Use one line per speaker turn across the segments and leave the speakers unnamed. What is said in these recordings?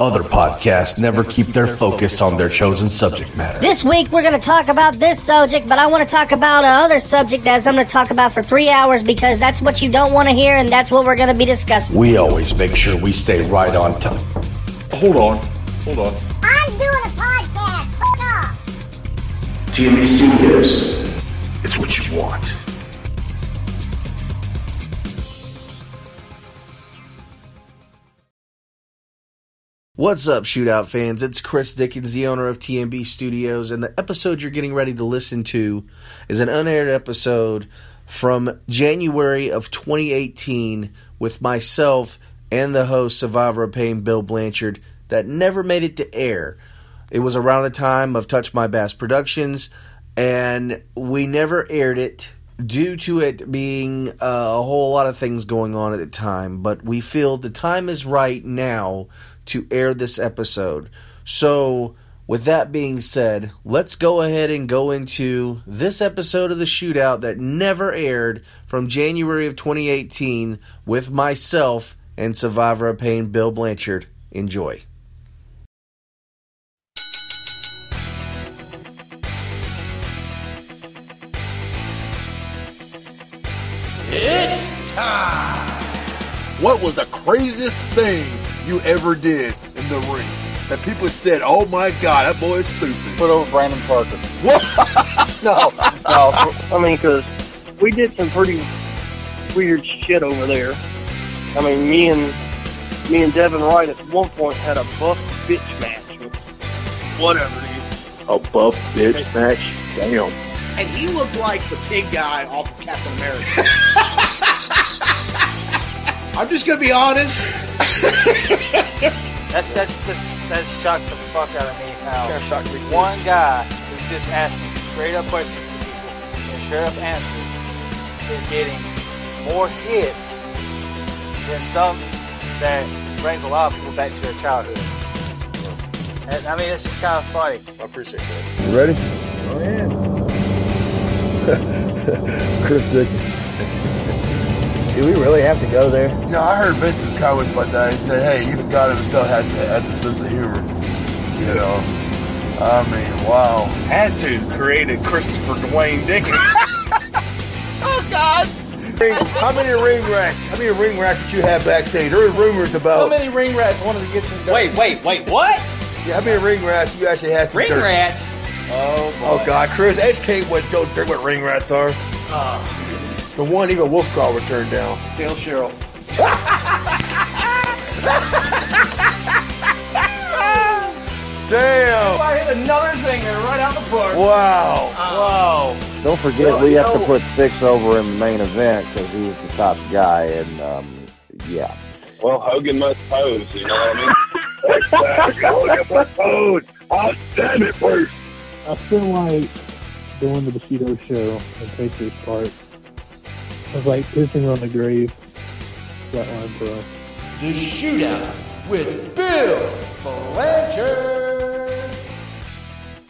Other podcasts never keep their focus on their chosen subject matter.
This week we're going to talk about this subject, but I want to talk about another subject that I'm going to talk about for three hours because that's what you don't want to hear and that's what we're going to be discussing.
We always make sure we stay right on top.
Hold on. Hold on.
I'm doing a podcast. Fuck off.
TMB Studios. It's what you want. What's up, Shootout fans? It's Chris Dickens, the owner of TMB Studios, and the episode you're getting ready to listen to is an unaired episode from January of 2018 with myself and the host, Survivor of Pain, Bill Blanchard, that never made it to air. It was around the time of Touch My Bass Productions, and we never aired it due to it being uh, a whole lot of things going on at the time. But we feel the time is right now to air this episode. So, with that being said, let's go ahead and go into this episode of the shootout that never aired from January of 2018 with myself and Survivor of Pain, Bill Blanchard. Enjoy. It's time!
What was the craziest thing you ever did in the ring? That people said, "Oh my God, that boy is stupid."
put over Brandon Parker.
What?
No, no. I mean, because we did some pretty weird shit over there. I mean, me and me and Devin Wright at one point had a buff bitch match with whatever. dude.
A buff bitch match? Damn.
and he looked like the pig guy off of Captain America. I'm just gonna be honest.
That's that's that's that shocked the fuck out of me how
Kinda shocked me too.
one guy who's just asking straight up questions to people and straight up answers is getting more hits than some that brings a lot of people back to their childhood. And, I mean, this is kind of funny.
I appreciate that.
You ready? Oh, yeah. Chris Dickens. Do we really have to go there?
You know, I heard Vince's comment one day. He said, "Hey, even God Himself has has a sense of humor." You know, I mean, wow.
Had to created Christopher Dwayne Dixon. oh God!
How many ring racks? How many ring rats did you have backstage? There were rumors about.
How many ring rats wanted to get some dirt?
Wait, wait, wait, what?
Yeah, how many ring rats you actually had? Some
Ring
dirt?
rats?
Oh, oh boy.
Oh God, Chris, educate what Joe dirt what ring rats are. Uh, The one even Wolfgar would turn down.
Still Cheryl.
Damn!
I hit another zinger right out the park.
Wow!
Wow.
Don't forget,
Well,
we
you
have to put six over in the main event because he was the top guy, and um, yeah.
Well, Hogan must pose, you know what I mean? Hogan must pose! I'll stand it first!
I feel like going to the Bushido show and Patriots part was like pissing on the grave. Flatline Pro.
The shootout with Bill Blanchard.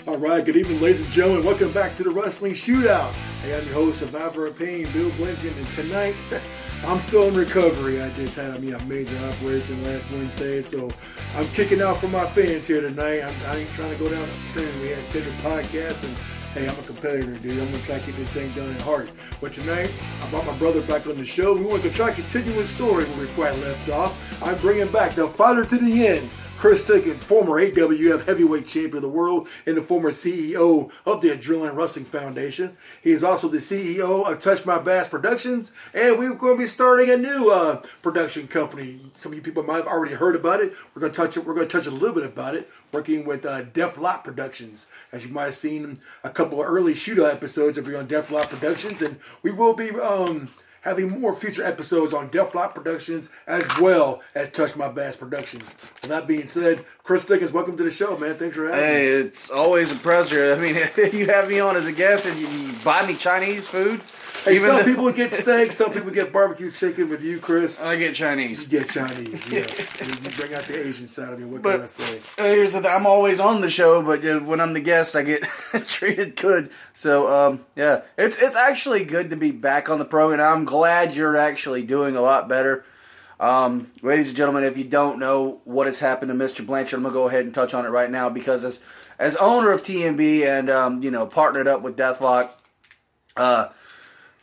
All right, good evening, ladies and gentlemen. Welcome back to the Wrestling Shootout. I am your host, Survivor of Pain, Bill Blanchard, and tonight I'm still in recovery. I just had me a major operation last Wednesday, so I'm kicking out for my fans here tonight. I'm, I ain't trying to go down upstream. We had scheduled podcasts, and hey, I'm a competitor, dude. I'm gonna try to get this thing done at heart. But tonight, I brought my brother back on the show. We want to try to continue his story where we quite left off. I'm bringing back the fighter to the end. Chris Dickens, former AWF heavyweight champion of the world and the former CEO of the Adrenaline Wrestling Foundation. He is also the CEO of Touch My Bass Productions, and we're going to be starting a new uh, production company. Some of you people might have already heard about it. We're going to touch it. We're going to touch a little bit about it. Working with uh, Def Lot Productions, as you might have seen a couple of early shootout episodes you're on Def Lot Productions, and we will be. Um, having more future episodes on Def Lot Productions as well as Touch My Bass Productions. With that being said, Chris Dickens, welcome to the show, man. Thanks for having
Hey,
me.
it's always a pleasure. I mean, you have me on as a guest and you, you buy me Chinese food.
Hey,
Even
some
though-
people get steak, some people get barbecue chicken. With you, Chris,
I get Chinese.
you get Chinese. Yes, you you bring out the Asian side of me. What
But-
can I say?
Uh, Here's the thing, I'm always on the show, but uh, when I'm the guest, I get treated good. So, um, yeah, it's it's actually good to be back on the program. I'm glad you're actually doing a lot better. Um, ladies and gentlemen, if you don't know what has happened to Mr. Blanchard, I'm gonna go ahead and touch on it right now because as as owner of TMB and um, you know partnered up with Deathlock, uh,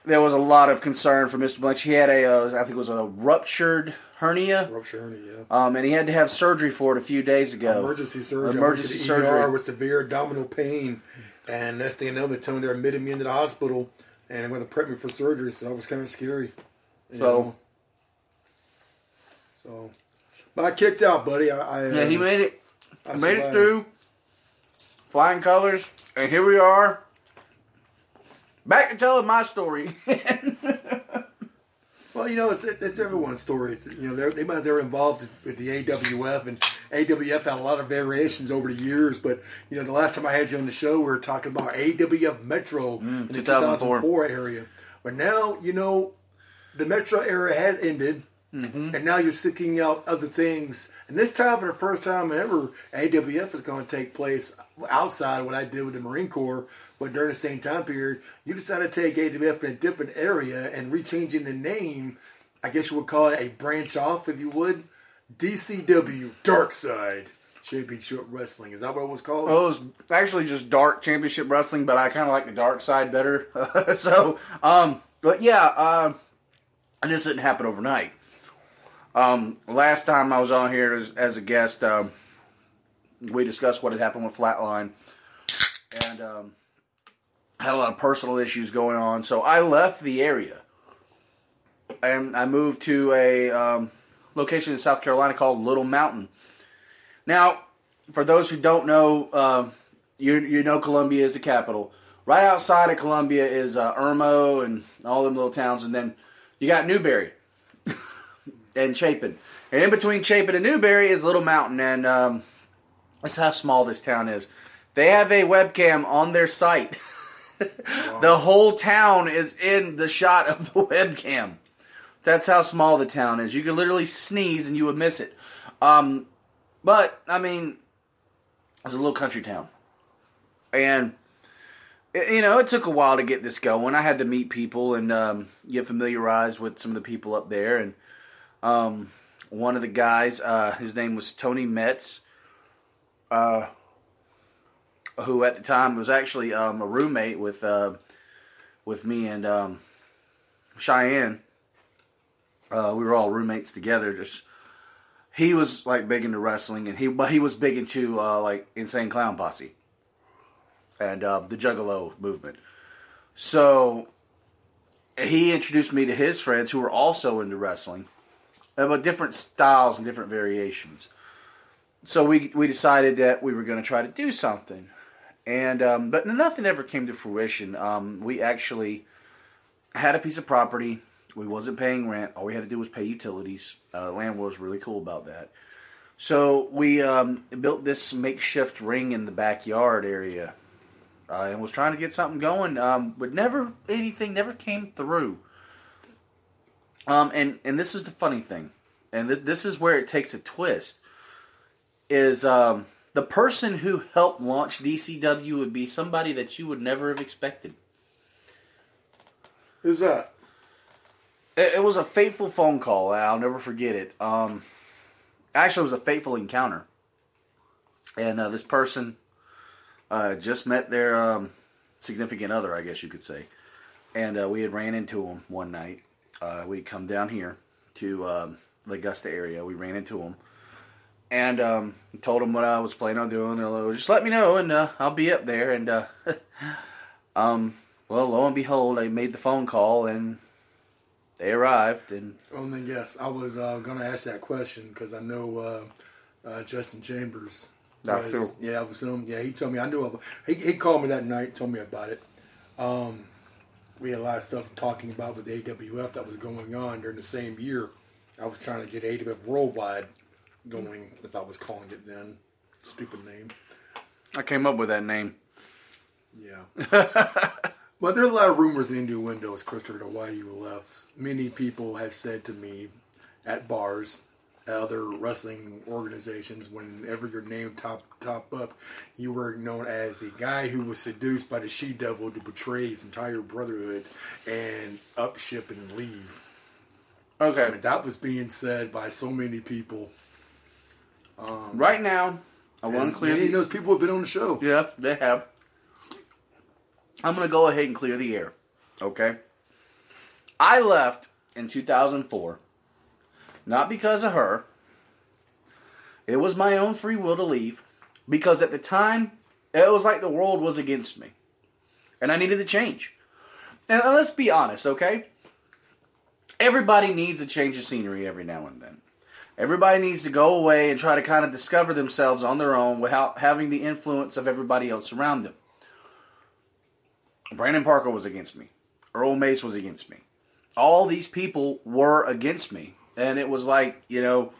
there was a lot of concern for Mr. Blanchard. He had a, uh, I think it was a ruptured hernia,
Rupture hernia, yeah.
um, and he had to have surgery for it a few days ago.
Emergency surgery.
Emergency
I went to the
surgery.
ER with severe abdominal pain, and next thing I know, they told me they're admitting me into the hospital, and they're going to prep me for surgery. So that was kind of scary.
So-
know. so, but I kicked out, buddy. I, I
Yeah, he
um,
made it.
I
made it through. Flying colors, and here we are. Back to telling my story.
Well, you know, it's it's, it's everyone's story. It's you know they're they might they're involved with the AWF and AWF had a lot of variations over the years. But you know, the last time I had you on the show, we were talking about AWF Metro mm, in the
2004.
2004 area. But now you know the Metro era has ended, mm-hmm. and now you're seeking out other things. And this time, for the first time ever, AWF is going to take place outside of what I did with the Marine Corps. But during the same time period, you decided to take AWF in a different area and rechanging the name. I guess you would call it a branch off, if you would. DCW Dark Side Championship Wrestling. Is that what it was called?
Well, it was actually just dark championship wrestling, but I kind of like the dark side better. so, um, but yeah, uh, this didn't happen overnight. Um, last time I was on here as, as a guest, um, we discussed what had happened with Flatline, and um, had a lot of personal issues going on. So I left the area, and I moved to a um, location in South Carolina called Little Mountain. Now, for those who don't know, uh, you you know Columbia is the capital. Right outside of Columbia is uh, Irmo and all them little towns, and then you got Newberry and Chapin, and in between Chapin and Newberry is Little Mountain, and um, that's how small this town is. They have a webcam on their site. the whole town is in the shot of the webcam. That's how small the town is. You could literally sneeze and you would miss it. Um, but I mean, it's a little country town, and it- you know it took a while to get this going. I had to meet people and um, get familiarized with some of the people up there, and um, one of the guys, uh, his name was Tony Metz, uh, who at the time was actually um, a roommate with uh, with me and um, Cheyenne. Uh, we were all roommates together, just he was like big into wrestling, and he but he was big into uh, like Insane Clown Posse and uh, the Juggalo movement. So he introduced me to his friends who were also into wrestling, uh, but different styles and different variations. So we we decided that we were going to try to do something, and um, but nothing ever came to fruition. Um, we actually had a piece of property. We wasn't paying rent. All we had to do was pay utilities. Uh, landlord was really cool about that. So we um, built this makeshift ring in the backyard area, uh, and was trying to get something going. Um, but never anything never came through. Um, and and this is the funny thing, and th- this is where it takes a twist. Is um, the person who helped launch DCW would be somebody that you would never have expected.
Who's that?
It, it was a fateful phone call. I'll never forget it. Um, actually, it was a fateful encounter. And uh, this person uh, just met their um, significant other, I guess you could say. And uh, we had ran into him one night. Uh, we'd come down here to um, the Augusta area. We ran into him. And um, told him what I was planning on doing. They're like, just let me know, and uh, I'll be up there. And uh, um, well, lo and behold, I made the phone call, and they arrived, and
Oh, then yes, I was uh, going to ask that question because I know uh, uh, Justin Chambers. Was-. Yeah, I was him. Yeah, he told me. I knew. He he called me that night, told me about it. Um, we had a lot of stuff talking about with the AWF that was going on during the same year. I was trying to get AWF worldwide going, as I was calling it then. Stupid name.
I came up with that name.
Yeah. Well, there are a lot of rumors in innuendos, Christopher, to why you left. Many people have said to me at bars, at other wrestling organizations, whenever your name top top up, you were known as the guy who was seduced by the she devil to betray his entire brotherhood and up ship and leave.
Okay.
I mean, that was being said by so many people. Um,
Right now, I want to clear.
many
the-
of those people have been on the show.
Yeah, they have. I'm going to go ahead and clear the air. Okay? I left in 2004. Not because of her. It was my own free will to leave. Because at the time, it was like the world was against me. And I needed to change. And let's be honest, okay? Everybody needs a change of scenery every now and then. Everybody needs to go away and try to kind of discover themselves on their own without having the influence of everybody else around them. Brandon Parker was against me. Earl Mace was against me. All these people were against me, and it was like you know,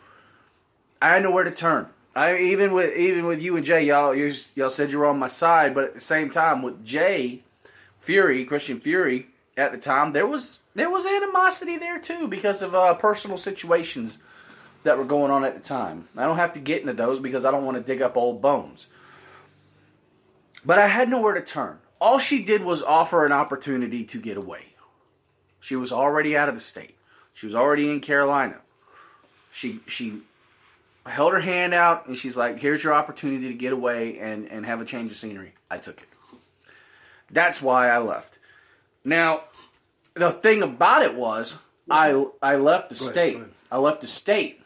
I had nowhere to turn. I even with even with you and Jay, y'all you, y'all said you were on my side, but at the same time with Jay Fury, Christian Fury, at the time there was there was animosity there too because of uh, personal situations that were going on at the time. I don't have to get into those because I don't want to dig up old bones. But I had nowhere to turn. All she did was offer an opportunity to get away. She was already out of the state. She was already in Carolina. She she held her hand out and she's like, "Here's your opportunity to get away and and have a change of scenery." I took it. That's why I left. Now, the thing about it was I I left the
Go
state.
go ahead.
I left the state,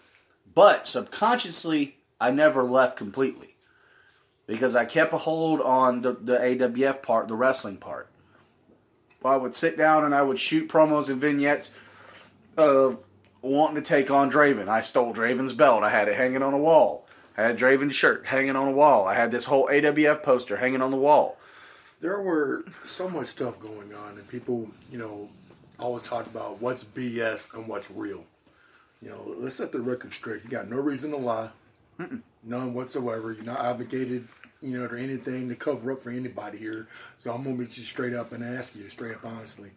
but subconsciously I never left completely because I kept a hold on the the AWF part, the wrestling part. I would sit down and I would shoot promos and vignettes of wanting to take on Draven. I stole Draven's belt. I had it hanging on a wall. I had Draven's shirt hanging on a wall. I had this whole AWF poster hanging on the wall.
There were so much stuff going on, and people, you know, always talk about what's BS and what's real. You know, let's set the record straight. You got no reason to lie, none whatsoever. You're not obligated, you know, to anything to cover up for anybody here. So I'm gonna be just straight up and ask you, straight up honestly,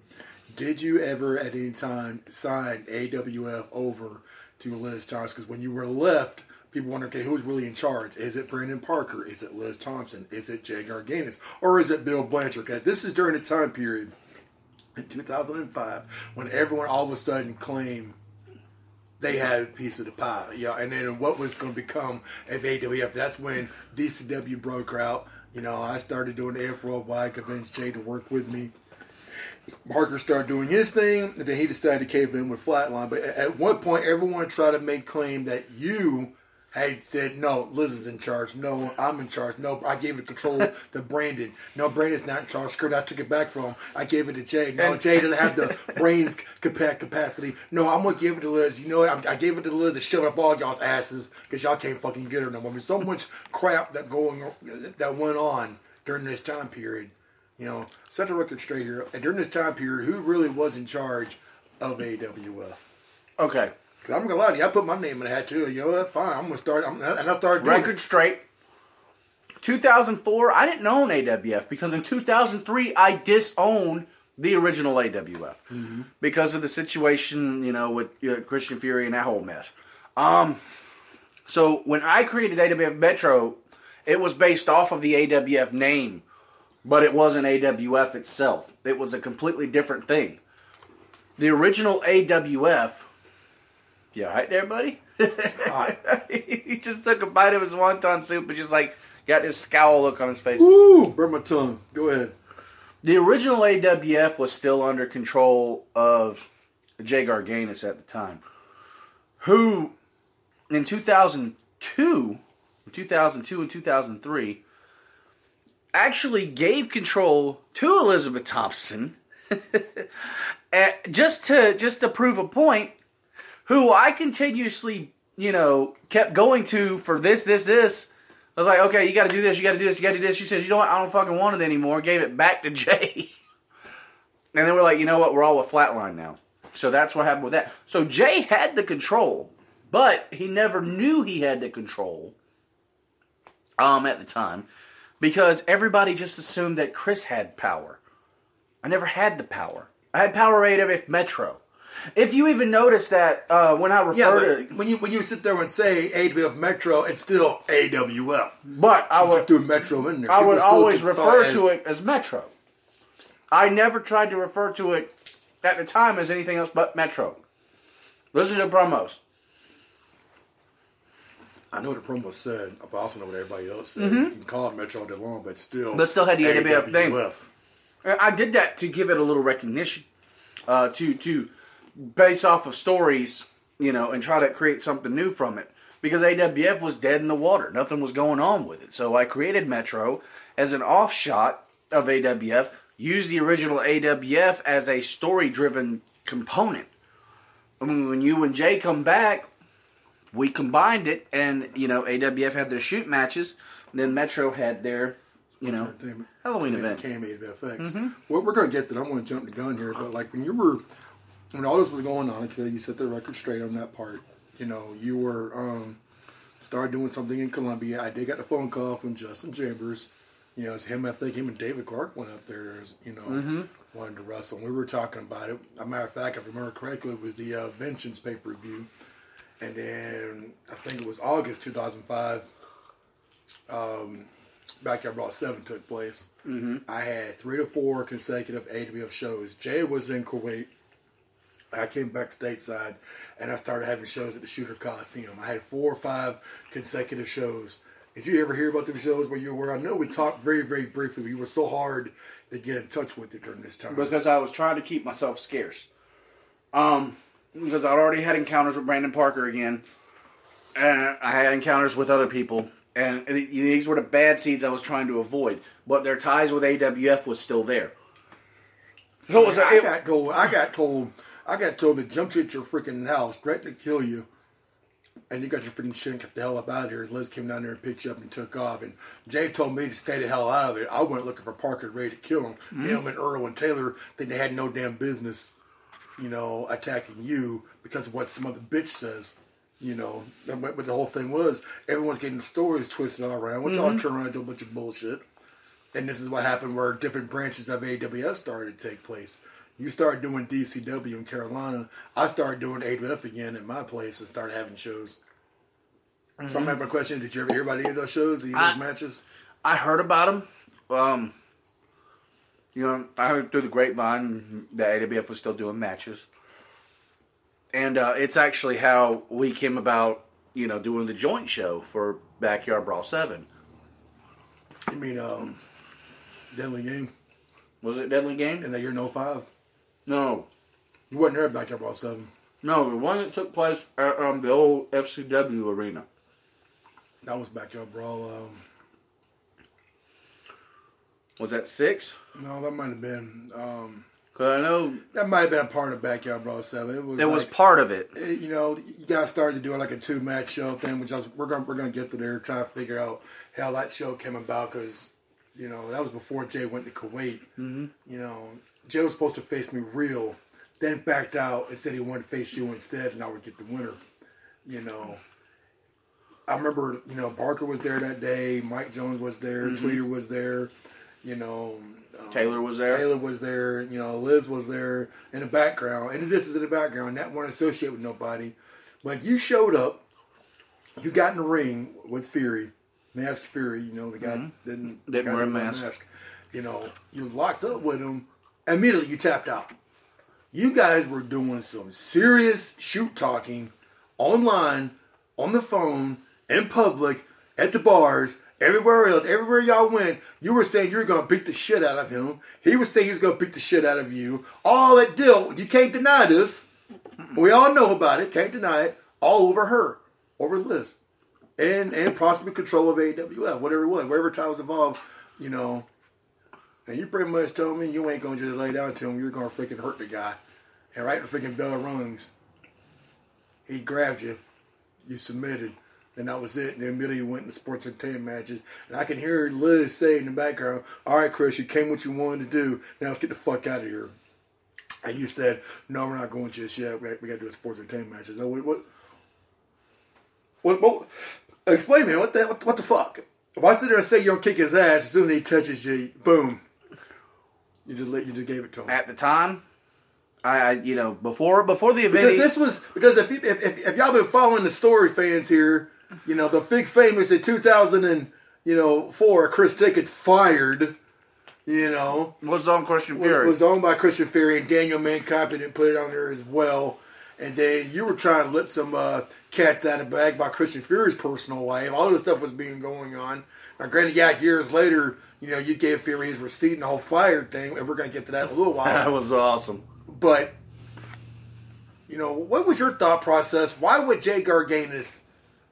did you ever at any time sign AWF over to Liz Thompson? Because when you were left, people wonder, okay, who's really in charge? Is it Brandon Parker? Is it Liz Thompson? Is it Jay Garganis? Or is it Bill Blanchard? Okay, this is during the time period in 2005 when everyone all of a sudden claimed they had a piece of the pie. Yeah, and then what was going to become of AWF? That's when DCW broke out. You know, I started doing the Worldwide, convinced Jay to work with me. Parker started doing his thing, and then he decided to cave in with Flatline. But at one point, everyone tried to make claim that you had said, "No, Liz is in charge. No, I'm in charge. No, I gave it control to Brandon. No, Brandon's not in charge. Skirt, I took it back from him. I gave it to Jay. No,
And-
Jay doesn't have the brains capacity. No, I'm gonna give it to Liz. You know what? I'm, I gave it to Liz to shove up all y'all's asses because y'all can't fucking get her no more. There's so much crap that going that went on during this time period. You know, set the record straight here. And during this time period, who really was in charge of AWF?
Okay.
Cause I'm gonna lie to you, I put my name in the hat too. You know what? Fine, I'm gonna start. I'm, and I started doing
Record straight. 2004, I didn't own AWF because in 2003 I disowned the original AWF
Mhm.
because of the situation, you know, with uh, Christian Fury and that whole mess. Um, so when I created AWF Metro, it was based off of the AWF name, but it wasn't AWF itself. It was a completely different thing. The original AWF. You all right there, buddy? he just took a bite of his wonton soup and just like got this scowl look on his face.
Woo! Burn my tongue. Go ahead.
The original AWF was still under control of Jay Garganis at the time, who in 2002, 2002 and 2003 actually gave control to Elizabeth Thompson eh, just to just to prove a point who I continuously, you know, kept going to for this, this, this. I was like, okay, you got to do this, you got to do this, you got to do this. She says, you know what? I don't fucking want it anymore. Gave it back to Jay. and then we're like, you know what? We're all with Flatline now. So that's what happened with that. So Jay had the control, but he never knew he had the control um, at the time because everybody just assumed that Chris had power. I never had the power. I had power AWF Metro. If you even notice that uh, when I
Yeah,
refer
but when you when you sit there and say AWF Metro, it's still AWF.
But I would
just do Metro in there.
I would
People
always refer to it as Metro. I never tried to refer to it at the time as anything else but Metro. Listen to the promos.
I know the promo said, but I also know what everybody else said.
Mhm.
You can call it Metro all day long, but still.
But still had the AWF thing. I did that to give it a little recognition, uh, to to base off of stories, you know, and try to create something new from it. Because AWF was dead in the water, nothing was going on with it. So I created Metro as an offshot of AWF, used the original AWF as a story-driven component. I mean, when you and Jay come back, we combined it, and you know, AWF had their shoot matches, and then Metro had their, you know, Halloween
It
event.
became AWFX.
Mhm.
Well, we're going to get that. I'm going to jump the gun here, but like when you were, when all this was going on, until you set the record straight on that part, you know, you were um, started doing something in Columbia. I did get the phone call from Justin Chambers. You know, it's him. I think him and David Clark went up there. As, you know,
Mhm.
wanted to wrestle. And we were talking about it. As a matter of fact, if I remember correctly, it was the uh, Vengeance pay per view. And then I think it was August 2005. Um, Backyard Brawl 7 took place.
Mhm.
I had three to four consecutive AWF shows. Jay was in Kuwait. I came back stateside and I started having shows at the Shooter Coliseum. I had four or five consecutive shows. Did you ever hear about them shows where you were? I know we talked very, very briefly. but You were so hard to get in touch with you during this time.
because I was trying to keep myself scarce. Um, because I'd already had encounters with Brandon Parker again, and I had encounters with other people, and these were the bad seeds I was trying to avoid. But their ties with AWF was still there. So it was.
I
it-
got told. I got told. I got told to jump you at your freaking house, threatened to kill you, and you got your freaking shit and get the hell up out of here. And Liz came down there and picked you up and took off. And Jay told me to stay the hell out of it. I went looking for Parker, ready to kill him.
Mhm.
Him and Earl and Taylor think they had no damn business, you know, attacking you because of what some other bitch says. You know, what the whole thing was, everyone's getting the stories twisted all around, which all
Mhm.
turned around into a bunch of bullshit. And this is what happened where different branches of AWF started to take place. You start doing DCW in Carolina. I started doing AWF again at my place and started having shows. So
Mhm.
I'm having a question. Did you ever hear about any of those shows, any of
I-
those matches?
I heard about them. Um, you know, I heard through the grapevine that AWF was still doing matches, and uh, it's actually how we came about. You know, doing the joint show for Backyard Brawl Seven.
You mean um, Deadly Game?
Was it Deadly Game?
In the year 05?
No.
You wasn't there at Backyard Brawl 7.
No, the one that took place at um, the old FCW arena.
That was Backyard Brawl. Um,
Was that six?
no, that might have been. Um,
Cause I know
that might have been a part of Backyard Brawl 7. It was,
it was part of it.
eh, you know, you guys started to do like a two match show thing, which I was, we're gonna we're gonna get to there, try to figure out how that show came about because you know that was before Jay went to Kuwait.
Mm-hmm.
You know, Jay was supposed to face me real, then backed out and said he wanted to face you instead, and I would get the winner. You know, I remember you know Barker was there that day, Mike Jones was there,
Mhm.
Tweeter was there. You know, um,
Taylor was there.
Taylor was there. You know, Liz was there in the background, and this is in the background. That one associate with nobody, but you showed up. You got in the ring with Fury, Mask Fury. You know the guy
Mhm.
didn't
Didn't wear a mask.
You know, you locked up with him. Immediately, you tapped out. You guys were doing some serious shoot talking online, on the phone, in public, at the bars, everywhere else, everywhere y'all went. You were saying you were going to beat the shit out of him. He was saying he was going to beat the shit out of you. All that deal, you can't deny this. We all know about it. Can't deny it. All over her, over Liz, and and possibly control of AWF, whatever it was, wherever time was involved. You know, and you pretty much told me you ain't gonna just lay down to him. You're gonna freaking hurt the guy. And right the freaking bell rings, he grabbed you. You submitted. And that was it. And then immediately you went into sports entertainment matches. And I can hear Liz say in the background, All right, Chris, you came what you wanted to do. Now let's get the fuck out of here. And you said, No, we're not going just yet. We, got to do a sports entertainment matches. No, what, what, what, what, explain me, what the, what, what the fuck? If I sit there and say you're going to kick his ass, as soon as he touches you, boom. You just let you just gave it to him.
At the time, I, I you know before before the event.
Because this was because if, you, if, if if y'all been following the story, fans here, you know the big famous in 2000 and you know four, Chris Dickens fired. You know
was on Christian Fury.
was owned by Christian Fury and Daniel Mankind didn't put it on there as well. and then you were trying to lip some uh, cats out of bag by Christian Fury's personal life. All this stuff was being going on. Now, granted, yeah, years later, you know, you gave Fury his receipt and the whole fire thing, and we're going to get to that in a little while.
That was awesome.
But you know, what was your thought process? Why would Jay Garganus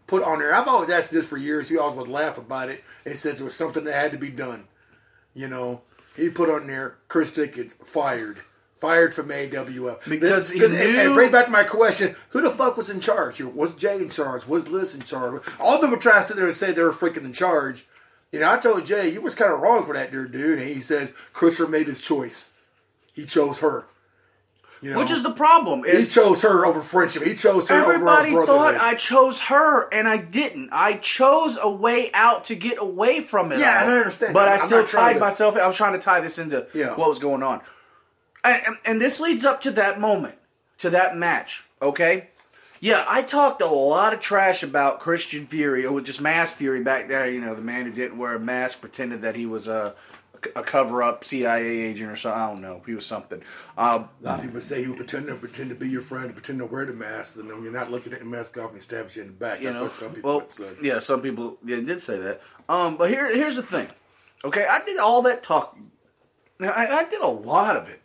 put on there? I've always asked this for years. You always would laugh about it. It says it was something that had to be done. You know, he put on there Chris Dickens fired, fired from AWF
Because he
and, and bring back my question: Who the fuck was in charge? Was Jay in charge? Was Liz in charge? All of them were trying to sit there and say they were freaking in charge. You know, I told Jay you was kind of wrong for that dude, dude. And he says Christopher made his choice. He chose her. You know,
Which is the problem.
he chose her over friendship. He chose her
everybody
over our
thought. I chose her, and I didn't. I chose a way out to get away from it.
Yeah,
all.
I understand
But
that.
I
I'm
still tied
to-
myself. I was trying to tie this into
Yeah.
what was going on, and, and, and this leads up to that moment, to that match. Okay. Yeah, I talked a lot of trash about Christian Fury, or just Mask Fury back there. You know, the man who didn't wear a mask, pretended that he was a, a cover-up CIA agent or something. I don't know. He was something. Um,
A lot of people say you would pretend to pretend to be your friend, pretend to wear the mask, and then you're not looking at the mask off and he stabs you in the back.
you
That's
know,
what some people
well, yeah, some people yeah, did say that. Um, but here, here's the thing. Okay, I did all that talking. Now, I, I did a lot of it.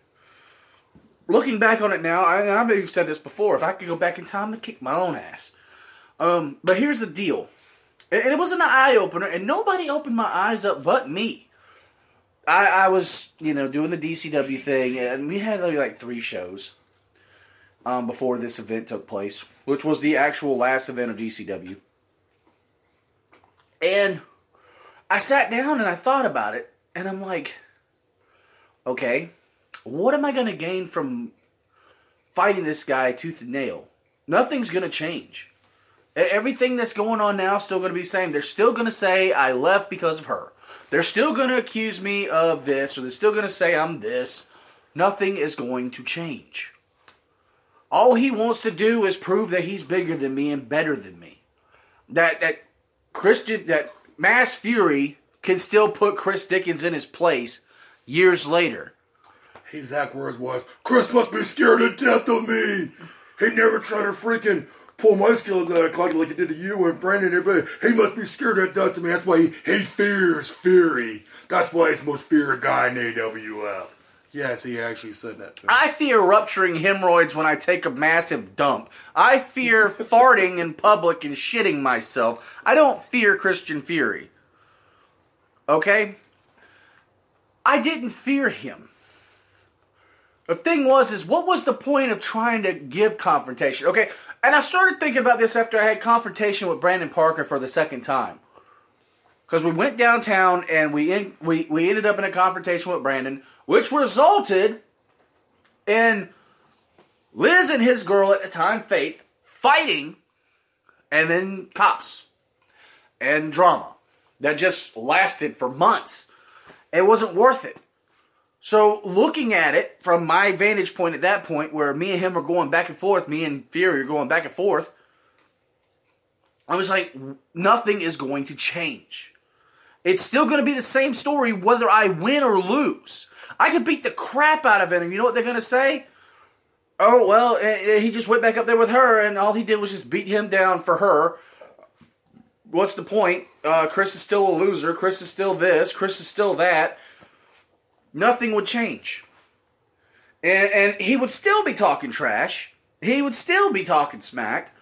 Looking back on it now, I, I've even said this before. If I could go back in time, I'd kick my own ass. Um, but here's the deal, and and it wasn't an eye opener, and nobody opened my eyes up but me. I, I was, you know, doing the DCW thing, and we had like, like three shows um, before this event took place, which was the actual last event of DCW. And I sat down and I thought about it, and I'm like, okay, what am I going to gain from fighting this guy tooth and nail? Nothing's going to change. Everything that's going on now is still going to be the same. They're still going to say I left because of her. They're still going to accuse me of this, or they're still going to say I'm this. Nothing is going to change. All he wants to do is prove that he's bigger than me and better than me. That that Christian that Mask Fury can still put Chris Dickens in his place years later.
His exact words was, Chris must be scared to death of me. He never tried to freaking pull my skills out of closet like he did to you and Brandon and everybody. He must be scared to death of me. That's why he, he fears Fury. That's why he's the most feared guy in AWF. Yes, he actually said that to me.
I fear rupturing hemorrhoids when I take a massive dump. I fear farting in public and shitting myself. I don't fear Christian Fury. Okay? I didn't fear him. The thing was, is what was the point of trying to give confrontation? Okay, and I started thinking about this after I had confrontation with Brandon Parker for the second time. Because we went downtown and we, in, we we ended up in a confrontation with Brandon, which resulted in Liz and his girl at the time, Faith, fighting, and then cops and drama that just lasted for months. It wasn't worth it. So looking at it from my vantage point at that point, where me and him are going back and forth, me and Fury are going back and forth, I was like, nothing is going to change. It's still going to be the same story whether I win or lose. I could beat the crap out of him. You know what they're going to say? Oh, well, eh, eh, he just went back up there with her, and all he did was just beat him down for her. What's the point? Uh, Chris is still a loser. Chris is still this. Chris is still that. Nothing would change. And, and he would still be talking trash. He would still be talking smack.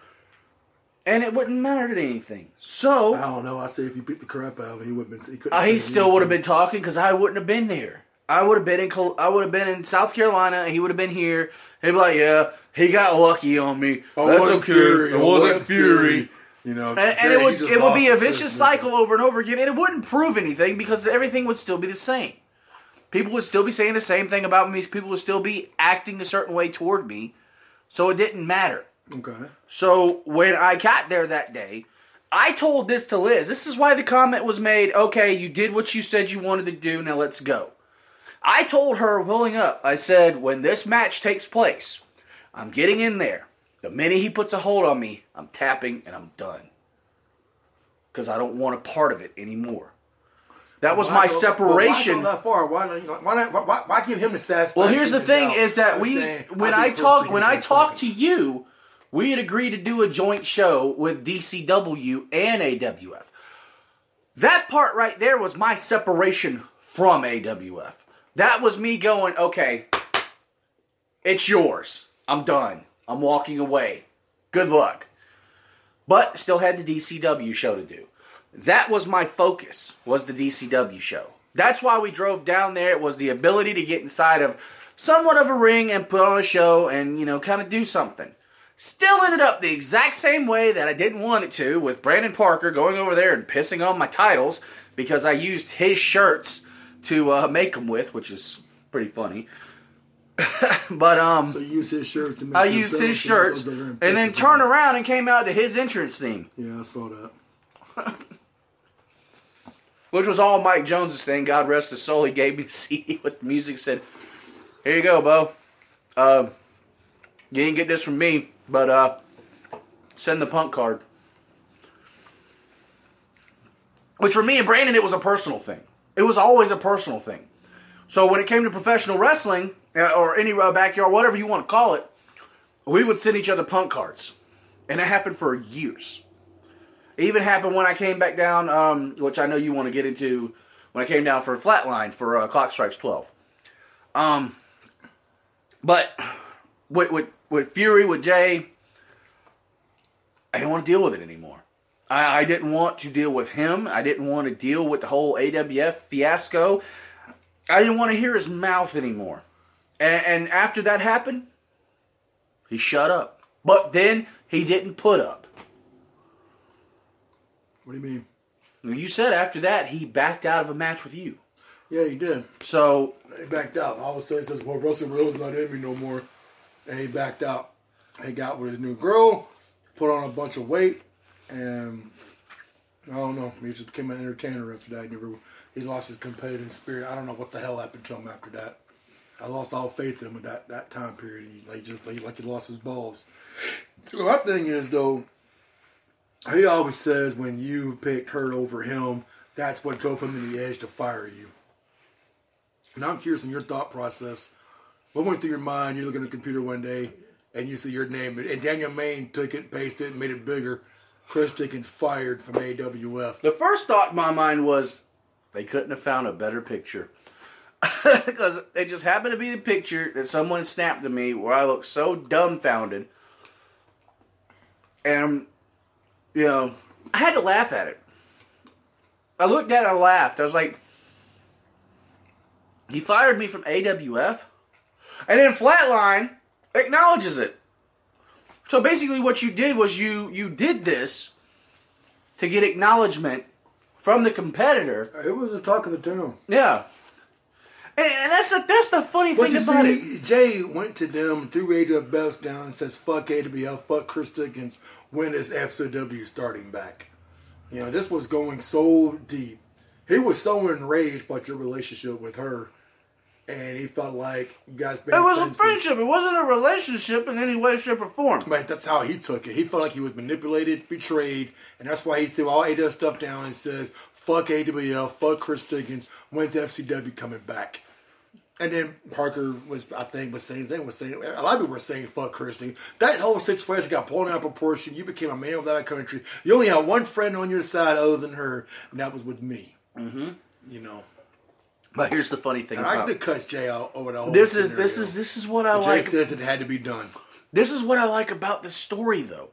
And it wouldn't matter to anything. So.
I don't know. I say if you beat the crap out of him, he would have been. He,
Uh, he still would have been talking because I wouldn't have been there. I would have been in. I would have been in South Carolina. and He would have been here. He'd be like, "Yeah, he got lucky on me.
I
That's
wasn't
okay.
Fury.
It wasn't
wasn't
Fury."
Fury. You know,
And, and it would it would be a vicious cycle over and over again, and it wouldn't prove anything because everything would still be the same. People would still be saying the same thing about me. People would still be acting a certain way toward me, so it didn't matter.
Okay.
So when I got there that day, I told this to Liz. This is why the comment was made. Okay, you did what you said you wanted to do. Now let's go. I told her, willing up. I said, when this match takes place, I'm getting in there. The minute he puts a hold on me, I'm tapping and I'm done. Because I don't want a part of it anymore. That was
Why
my
go-
separation.
Why that far? Why not? Why, not why, why, give him the satisfaction?
Well, here's the thing: is that we when I talk when I talk to you, we had agreed to do a joint show with DCW and AWF. That part right there was my separation from AWF. That was me going, okay, it's yours. I'm done. I'm walking away. Good luck. But still had the DCW show to do. That was my focus, was the DCW show. That's why we drove down there. It was the ability to get inside of somewhat of a ring and put on a show and, you know, kind of do something. Still ended up the exact same way that I didn't want it to, with Brandon Parker going over there and pissing on my titles because I used his shirts to uh, make them with, which is pretty funny. but um,
So you use his shirts. To make
I used his shirts
over
and then
turned
around and came out to his entrance theme.
Yeah, I saw that.
which was all Mike Jones's thing. God rest his soul. He gave me CD with the music. Said, "Here you go, Bo. Uh, you didn't get this from me, but uh, send the punk card." Which for me and Brandon, it was a personal thing. It was always a personal thing. So when it came to professional wrestling uh, or any uh, backyard, whatever you want to call it, we would send each other punk cards, and it happened for years. It even happened when I came back down, um, which I know you want to get into. When I came down for Flatline for uh, Clock Strikes Twelve, um, but with, with with Fury with Jay, I didn't want to deal with it anymore. I, I didn't want to deal with him. I didn't want to deal with the whole AWF fiasco. I didn't want to hear his mouth anymore. And, and after that happened, he shut up. But then he didn't put up.
What do you mean?
You said after that he backed out of a match with you.
Yeah, he did.
So
He backed out. All of a sudden, he says, "Well, Russell Will's not in me no more," and he backed out. He got with his new girl, put on a bunch of weight, and I don't know. He just became an entertainer after that. He never. He lost his competitive spirit. I don't know what the hell happened to him after that. I lost all faith in him at that, that time period. He like just like, like he lost his balls. My thing is though, he always says when you picked her over him, that's what drove him to the edge to fire you. Now I'm curious in your thought process. What went through your mind? You look at the computer one day and you see your name, and Daniel Main took it, pasted it, and made it bigger. Chris Dickens fired from AWF.
the first thought in my mind was they couldn't have found a better picture. Because it just happened to be the picture that someone snapped to me where I looked so dumbfounded. And, you know, I had to laugh at it. I looked at it and I laughed. I was like, he fired me from AWF? And then Flatline acknowledges it. So basically what you did was you you did this to get acknowledgement from the competitor.
It was the talk of the town.
Yeah. And, that's the that's the funny thing about it.
Jay went to them, threw AWF belts down, and says, fuck AWF, fuck Chris Dickens, when is FCW starting back? You know, this was going so deep. He was so enraged about your relationship with her, and he felt like you guys been
It was a friendship. It wasn't a relationship in any way, shape, or form.
But that's how he took it. He felt like he was manipulated, betrayed, and that's why he threw all AWF stuff down and says, fuck AWF, fuck Chris Dickens, when's FCW coming back? And then Parker was, I think, was saying, they was saying, a lot of people were saying, fuck Chris That whole situation got blown out of proportion. You became a man of that country. You only had one friend on your side other than her, and that was with me.
Mm-hmm.
You know.
But here's the funny thing
And I
about
could cut Jay out over the whole
this is this is this is what I
Jay
like.
Jay says it had to be done.
This is what I like about this story, though.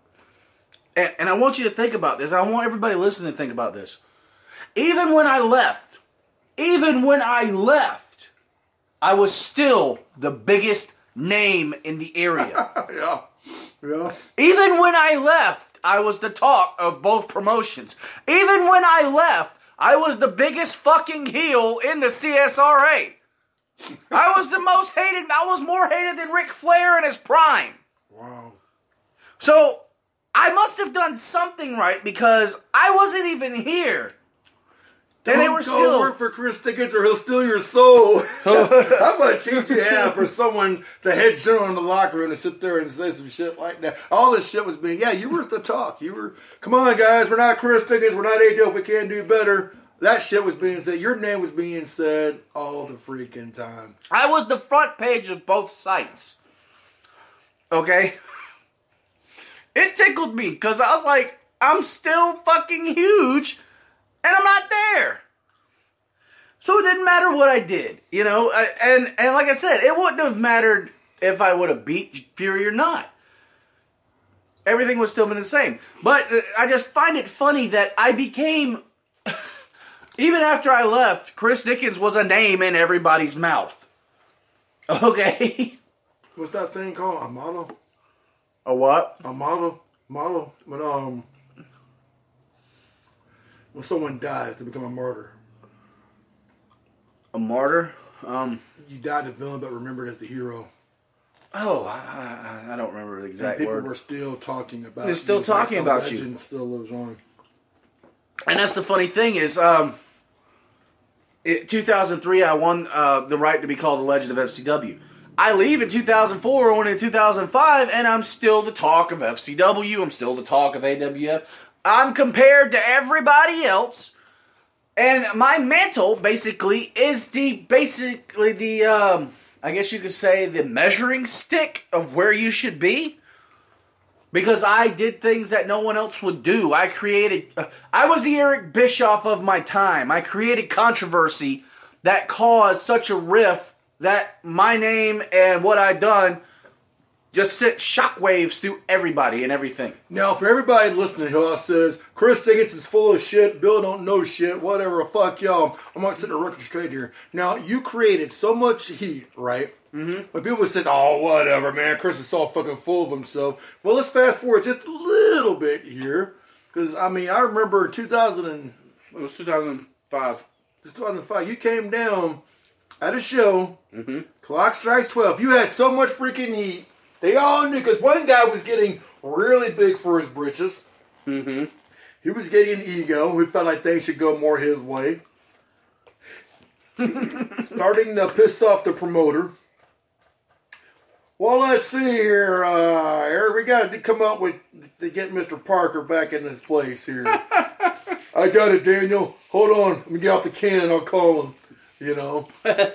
And, and I want you to think about this. I want everybody listening to think about this. Even when I left, even when I left, I was still the biggest name in the area.
yeah. Yeah.
Even when I left, I was the talk of both promotions. Even when I left, I was the biggest fucking heel in the CSRA. I was the most hated. I was more hated than Ric Flair in his prime.
Wow.
So I must have done something right because I wasn't even here. And they
Don't
were
go
still.
work for Chris Dickens or he'll steal your soul. How much cheat you have for someone, the head general in the locker room, to sit there and say some shit like that? All this shit was being, yeah, you were the talk. You were, come on, guys, we're not Chris Dickens, we're not ADL, we can't do better. That shit was being said. Your name was being said all the freaking time.
I was the front page of both sites. Okay? It tickled me because I was like, I'm still fucking huge and I'm not there. So it didn't matter what I did, you know. I- And and like I said, it wouldn't have mattered if I would have beat Fury or not. Everything would still been the same. But uh, I just find it funny that I became, even after I left, Chris Dickens was a name in everybody's mouth. Okay.
What's that thing called? A model?
A what?
A model? Model? When um when someone dies, to become a martyr.
A martyr? Um.
You died a villain, but remembered as the hero.
Oh, I, I, I don't remember the
And
exact
people
word.
were still talking about.
They're still
you. It's like
talking
the
about you.
legend Still lives on.
And that's the funny thing is, um, in 2003, I won uh, the right to be called the Legend of FCW. I leave in 2004, went in 2005, and I'm still the talk of FCW. I'm still the talk of AWF. I'm compared to everybody else, and my mantle basically is the basically the um, I guess you could say the measuring stick of where you should be because I did things that no one else would do. I created, uh, I was the Eric Bischoff of my time. I created controversy that caused such a rift that my name and what I'd done just sent shockwaves through everybody and everything.
Now, for everybody listening who says Chris Dickens is full of shit, Bill don't know shit, whatever, fuck y'all. I'm gonna sit the record straight here. Now, you created so much heat, right? Mm-hmm. When people said, "Oh, whatever, man, Chris is so fucking full of himself." Well, let's fast forward just a little bit here, because I mean, I remember 2000 and
It was 2005.
2005. You came down at a show.
Mm-hmm.
Clock strikes 12. You had so much freaking heat. They all knew because one guy was getting really big for his britches.
Mm-hmm.
He was getting an ego. He felt like things should go more his way. Starting to piss off the promoter. Well, let's see here, uh, Eric. We got to come up with to get Mr. Parker back in his place here. I got it, Daniel. Hold on. Let me get out the can. And I'll call him. You know.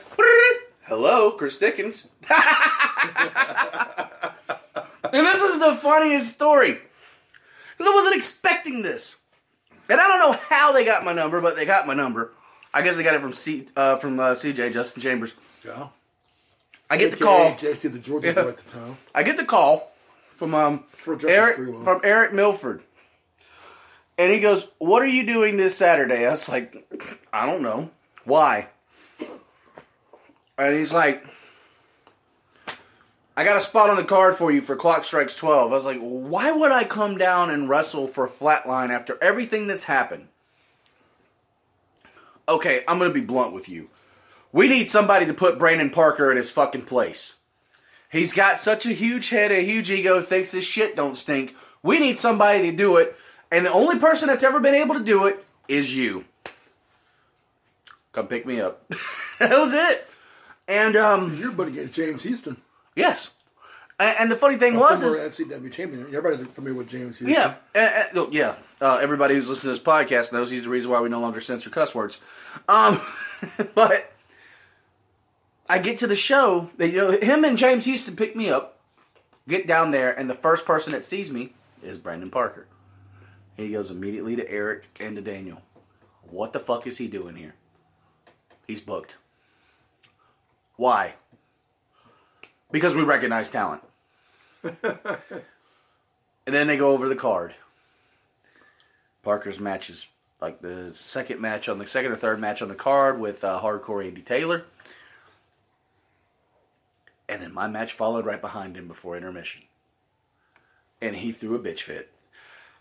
Hello, Chris Dickens. And this is the funniest story. Because I wasn't expecting this. And I don't know how they got my number, but they got my number. I guess they got it from C, uh, from uh, CJ Justin Chambers.
Yeah.
I get the
AKA
call.
JC the Georgia
Yeah.
boy at the time.
I get the call from um Eric from Eric Milford, and he goes, "What are you doing this Saturday?" I was like, "I don't know. Why?" And he's like, "I got a spot on the card for you for Clock Strikes 12." I was like, "Why would I come down and wrestle for Flatline after everything that's happened?" Okay, I'm gonna be blunt with you. We need somebody to put Brandon Parker in his fucking place. He's got such a huge head, a huge ego, thinks his shit don't stink. We need somebody to do it, and the only person that's ever been able to do it is you. Come pick me up. that was it. And um,
your buddy against James Houston.
Yes. And, and the funny thing was, is,
FCW champion. Everybody's familiar with James Houston.
yeah, uh, uh, no, yeah. Uh, everybody who's listening to this podcast knows he's the reason why we no longer censor cuss words. Um, but I get to the show. They, you know, him and James Houston pick me up. Get down there, and the first person that sees me is Brandon Parker. He goes immediately to Eric and to Daniel. What the fuck is he doing here? He's booked. Why? Because we recognize talent. and then they go over the card. Parker's match is like the second match on the second or third match on the card with uh, Hardcore Andy Taylor. And then my match followed right behind him before intermission. And he threw a bitch fit.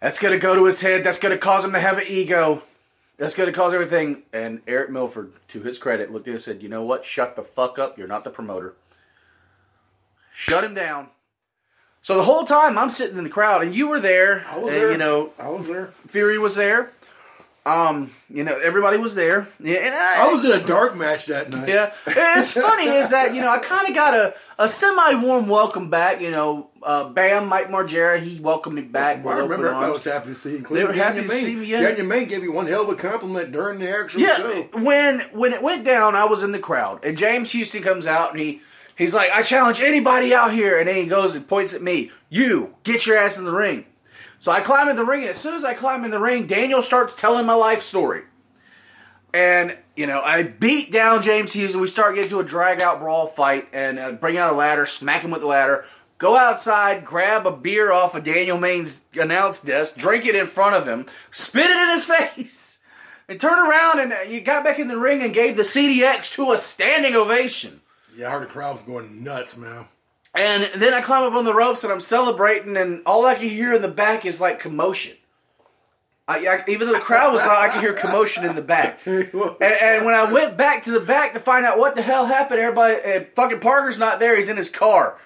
That's going to go to his head. That's going to cause him to have an ego. That's going to cause everything. And Eric Milford, to his credit, looked at him and said, You know what? Shut the fuck up. You're not the promoter. Shut him down. So the whole time I'm sitting in the crowd, and you were there.
I was
and,
there.
You know,
I was there.
Fury was there. Um, you know, everybody was there. Yeah, and I,
I was in a dark match that night.
yeah, it's funny is that you know I kind of got a, a semi warm welcome back. You know, uh, Bam, Mike Margera, he welcomed me back.
Well, I remember everybody
arms.
was happy to see you.
They were happy to see me. Yeah,
Daniel Main gave you one hell of a compliment during the actual
yeah.
show.
When when it went down, I was in the crowd, and James Houston comes out and he he's like, "I challenge anybody out here," and then he goes and points at me. You get your ass in the ring. So I climb in the ring, and as soon as I climb in the ring, Daniel starts telling my life story. And, you know, I beat down James Hughes, and we start getting to a drag out brawl fight, and uh, bring out a ladder, smack him with the ladder, go outside, grab a beer off of Daniel Main's announce desk, drink it in front of him, spit it in his face, and turn around, and uh, you got back in the ring and gave the CDX to a standing ovation.
Yeah, I heard the crowd was going nuts, man.
And then I climb up on the ropes and I'm celebrating, and all I can hear in the back is like commotion. I, I, even though the crowd was loud, I could hear commotion in the back. And, and when I went back to the back to find out what the hell happened, everybody, uh, fucking Parker's not there. He's in his car.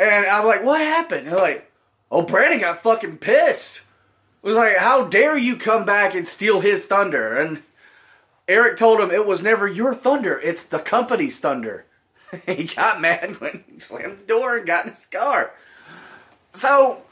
And I'm like, what happened? And they're like, oh, Brandon got fucking pissed. It was like, how dare you come back and steal his thunder? And Eric told him it was never your thunder, it's the company's thunder. he got mad when he slammed the door and got in his car. So,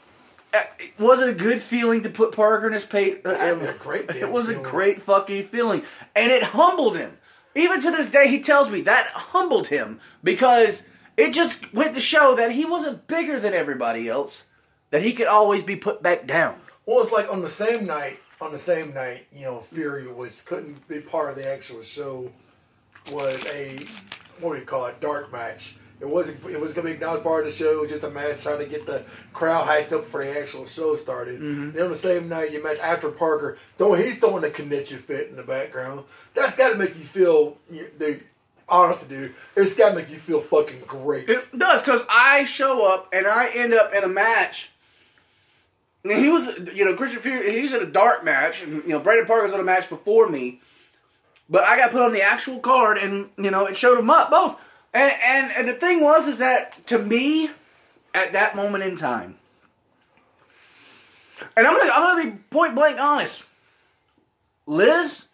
uh, was it a good feeling to put Parker in his pay? Uh,
Yeah, a great
It was a great fucking feeling, and it humbled him. Even to this day, he tells me that humbled him because it just went to show that he wasn't bigger than everybody else. That he could always be put back down.
Well, it's like on the same night, on the same night, you know, Fury was couldn't be part of the actual show. Was a what do you call it? Dark match. It wasn't. It was gonna be not part of the show. It was just a match trying to get the crowd hyped up for the actual show started.
Mhm.
Then on the same night, you match after Parker. Though he's throwing the connection fit in the background. That's got to make you feel, dude. Honestly, dude, it's got to make you feel fucking great.
It does because I show up and I end up in a match. And he was, you know, Christian Fury. He was in a dark match, and you know, Brandon Parker was in a match before me. But I got put on the actual card, and you know, it showed them up both. And and and the thing was, is that to me, at that moment in time, and I'm gonna I'm gonna be point blank honest. Liz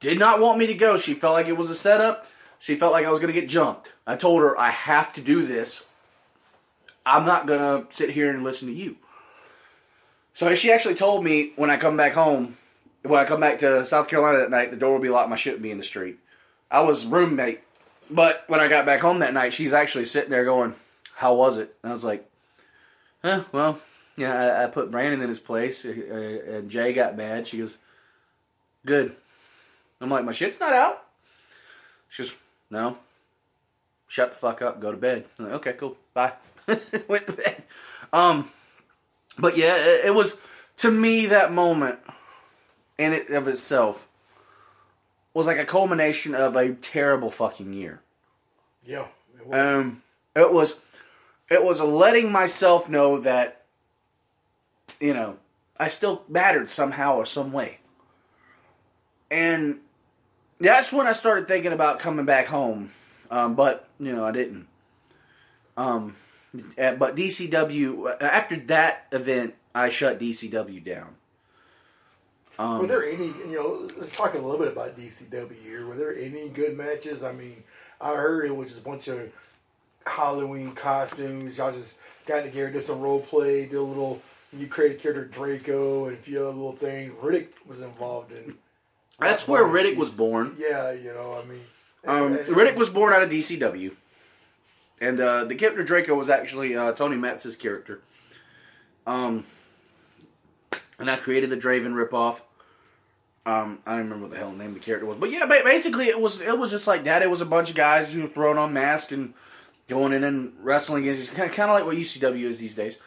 did not want me to go. She felt like it was a setup. She felt like I was to get jumped. I told her I have to do this. I'm not to sit here and listen to you. So she actually told me when I come back home, when I come back to South Carolina that night, the door will be locked. I shouldn't be in the street. I was roommate, but when I got back home that night, she's actually sitting there going, "How was it?" And I was like, "Huh, well, yeah, I, I put Brandon in his place, uh, uh, and Jay got mad." She goes, "Good." I'm like, "My shit's not out." She goes, "No." Shut the fuck up. Go to bed. Like, okay, cool. Bye. Went to bed. Um, but yeah, it, it was to me that moment in it of itself was like a culmination of a terrible fucking year.
Yeah. It was.
Um, it was, it was letting myself know that, you know, I still mattered somehow or some way. And that's when I started thinking about coming back home. Um, but you know, I didn't. Um, uh, but DCW after that event, I shut DCW down. Um,
Were there any, you know, let's talk a little bit about DCW here. Were there any good matches? I mean, I heard it was just a bunch of Halloween costumes. Y'all just got together, did some role play, did a little, you created character Draco and a few other little things. Riddick was involved in.
that's where Riddick was born.
Yeah, you know, I mean.
Um,
and-
Riddick was born out of DCW, and uh, the character Draco was actually uh, Tony Matz's character. Um, and I created the Draven ripoff. Um, I don't remember what the hell the name of the character was, but yeah, basically it was it was just like that. It was a bunch of guys you know, throwing on masks and going in and wrestling against kind of, kind of like what UCW is these days.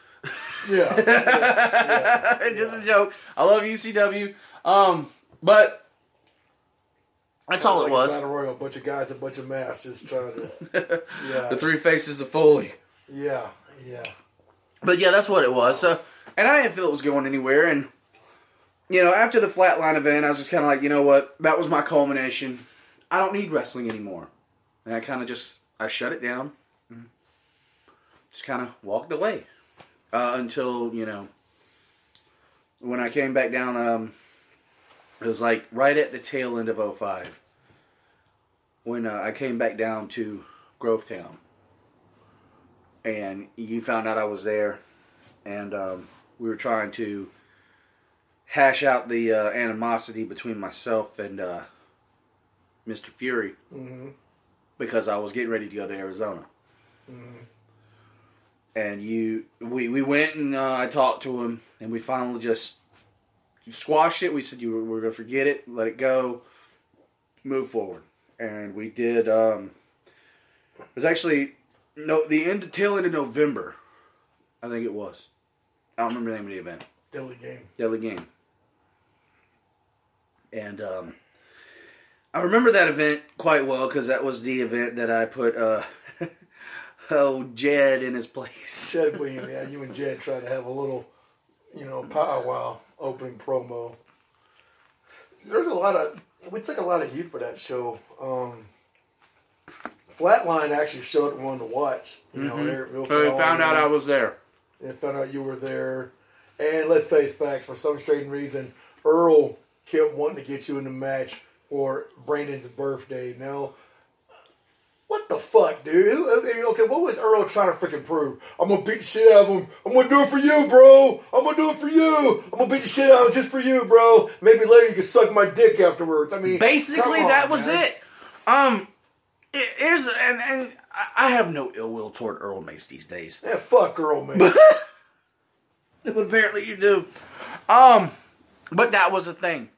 Yeah. yeah,
just a joke. I love UCW. Um, but that's all
Like
it was.
Battle Royal, a bunch of guys, a bunch of masks, just trying to. Yeah.
the three faces of Foley.
Yeah, yeah.
But yeah, that's what it was. So, and I didn't feel it was going anywhere. And you know, after the flatline event, I was just kind of like, you know what? That was my culmination. I don't need wrestling anymore. And I kind of just I shut it down. Just kind of walked away uh, until you know when I came back down. Um, it was like right at the tail end of 05 when uh, I came back down to Grovetown and you found out I was there, and um, we were trying to hash out the uh, animosity between myself and uh, Mr. Fury
Mm-hmm.
because I was getting ready to go to Arizona.
Mm-hmm.
and you we we went and uh, I talked to him, and we finally just squashed it. We said you were, we are gonna forget it, let it go, move forward, and we did. Um, it was actually no the end tail end of November, I think it was. I don't remember the name of the event.
Deadly game.
Deadly game. And um, I remember that event quite well because that was the event that I put uh, oh Jed in his place.
Jed William, yeah, you and Jed tried to have a little, you know, powwow opening promo. There's a lot of we took a lot of heat for that show. Um, Flatline actually showed up one to watch. You know,
Mhm.
Eric Milford
So they found out. I was there.
And found out you were there. And let's face facts, for some strange reason, Earl kept wanting to get you in the match for Brandon's birthday. Now, what the fuck, dude? Who- I mean, okay, what was Earl trying to freaking prove? I'm gonna beat the shit out of him. I'm gonna do it for you, bro. I'm gonna do it for you. I'm gonna beat the shit out of him just for you, bro. Maybe later you can suck my dick afterwards. I mean,
Basically,
on,
that was
man.
it. Um, it- here's and and I- I have no ill will toward Earl Mace these days.
Yeah, fuck Earl, Mace.
but apparently you do. Um, but that was the thing.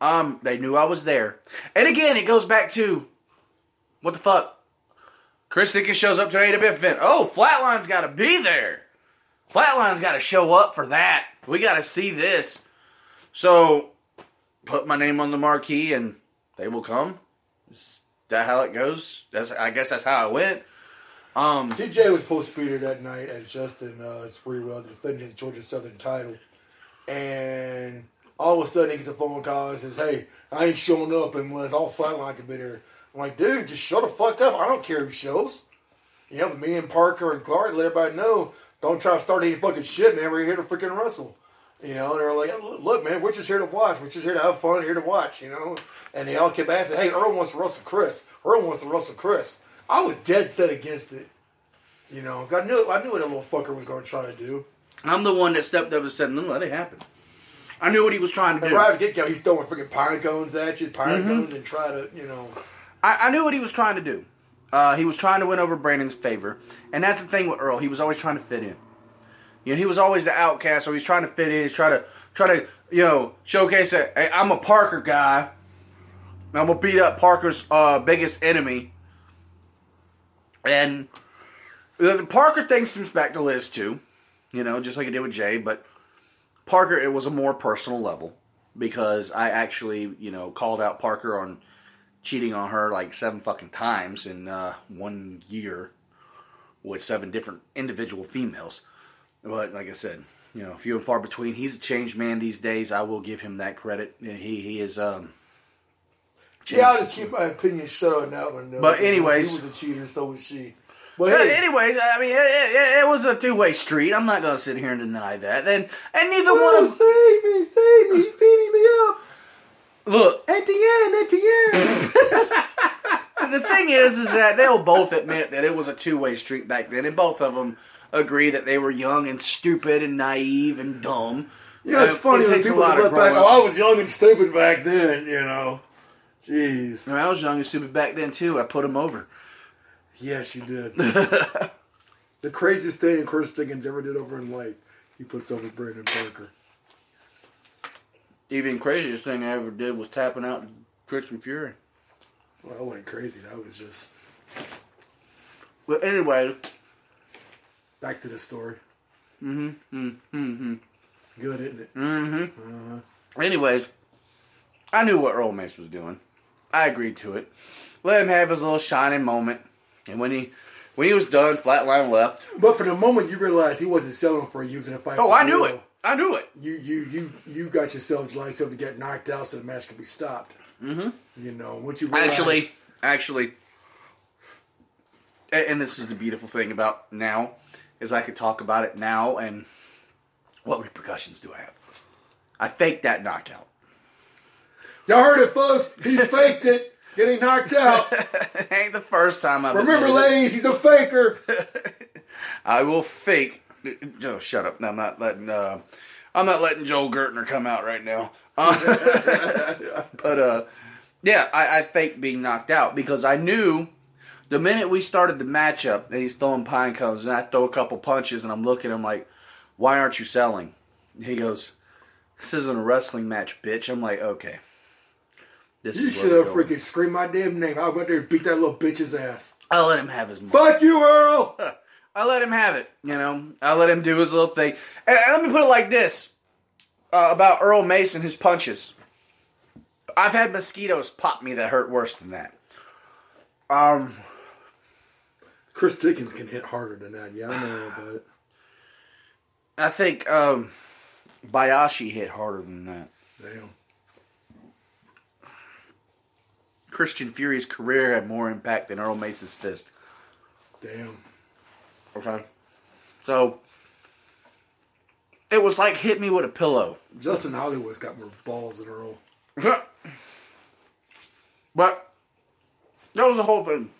Um, they knew I was there, and again, it goes back to what the fuck. Chris Dickens shows up to an AWF event. Oh, Flatline's got to be there. Flatline's got to show up for that. We got to see this. So, put my name on the marquee, and they will come. Is that how it goes? That's I guess that's how it went. Um,
CJ was to be there that night as Justin uh, Sprewell defending his Georgia Southern title. And all of a sudden he gets a phone call and says, Hey, I ain't showing up unless all Flatline can be there. I'm like, dude, just shut the fuck up. I don't care who shows. You know, me and Parker and Clark let everybody know, don't try to start any fucking shit, man. We're here to freaking wrestle. You know, and they're like, look, man, we're just here to watch. We're just here to have fun, here to watch, you know. And they all kept asking, hey, Earl wants to wrestle Chris. Earl wants to wrestle Chris. I was dead set against it. You know, I knew I knew what that little fucker was going to try to do.
I'm the one that stepped up and said, "No, let it happen." I knew what he was trying to
And
do.
right at the get go, he's throwing freaking pine cones at you, pine
Mhm.
cones, and try to, you know.
I, I knew what he was trying to do. Uh, he was trying to win over Brandon's favor, and that's the thing with Earl. He was always trying to fit in. You know, he was always the outcast, so he's trying to fit in. He's trying to try to you know showcase that hey, I'm a Parker guy. I'm gonna beat up Parker's uh, biggest enemy, and the Parker thing stems back to Liz too. You know, just like it did with Jay, but Parker it was a more personal level because I actually you know called out Parker on cheating on her like seven fucking times in uh, one year with seven different individual females. But like I said, you know, few and far between. He's a changed man these days. I will give him that credit. He he is. Um,
Yeah, I'll just keep my opinion shut on that one. Though,
But anyways-
he was a cheater, so was she. But hey,
anyways, I mean, it, it, it was a two way street. I'm not going to sit here and deny that. And and neither
oh,
one of
save me, save me! He's beating me up.
look.
At the end, at the end.
the thing is, is that they'll both admit that it was a two way street back then, and both of them agree that they were young and stupid and naive and dumb.
You know, it's
Uh,
funny
it
when
takes a
people
lot
look
of
back. Oh, I was young and stupid back then. You know, jeez.
I, mean, I was young and stupid back then too. I put him over.
Yes, you did. the craziest thing Chris Dickens ever did over in life, he puts over Brandon Parker.
Even craziest thing I ever did was tapping out Christian Fury.
Well, that wasn't crazy. That was just
But anyway,
back to the story.
mm-hmm, mm-hmm,
Good, isn't it?
mm-hmm.
Uh,
Anyways, I knew what Earl Mace was doing. I agreed to it. Let him have his little shining moment. And when he when he was done, Flatline left.
but for the moment you realized he wasn't selling for using a fight.
Oh, I knew it. I knew it.
You you you you got yourself lined up to get knocked out so the match could be stopped.
Mm-hmm.
You know, once you realize,
Actually, actually, and this is the beautiful thing about now is I could talk about it now and what repercussions do I have? I faked that knockout.
y'all heard it, folks. He faked it, getting knocked out.
ain't the first time I've
Remember, ladies, he's a faker.
I will fake. Joe, shut up! No, I'm not letting. Uh, I'm not letting Joel Gertner come out right now. Uh, but uh, yeah, I, I faked being knocked out because I knew the minute we started the matchup, and he's throwing pine cones, and I throw a couple punches, and I'm looking at him like, "Why aren't you selling?" He goes, "This isn't a wrestling match, bitch." I'm like, "Okay." This
you
is
should have freaking screamed my damn name. I went there and beat that little bitch's ass.
I let him have his. money.
Fuck you, Earl.
I let him have it. You know, I let him do his little thing. And, and let me put it like this uh, about Earl Mason, his punches. I've had mosquitoes pop me that hurt worse than that. Um,
Chris Dickens can hit harder than that. Yeah, I know about it.
I think um, Bayashi hit harder than that.
Damn.
Christian Fury's career had more impact than Earl Mason's fist.
Damn.
Okay. So it was like hit me with a pillow.
Justin Hollywood's got more balls than Earl.
But that was the whole thing.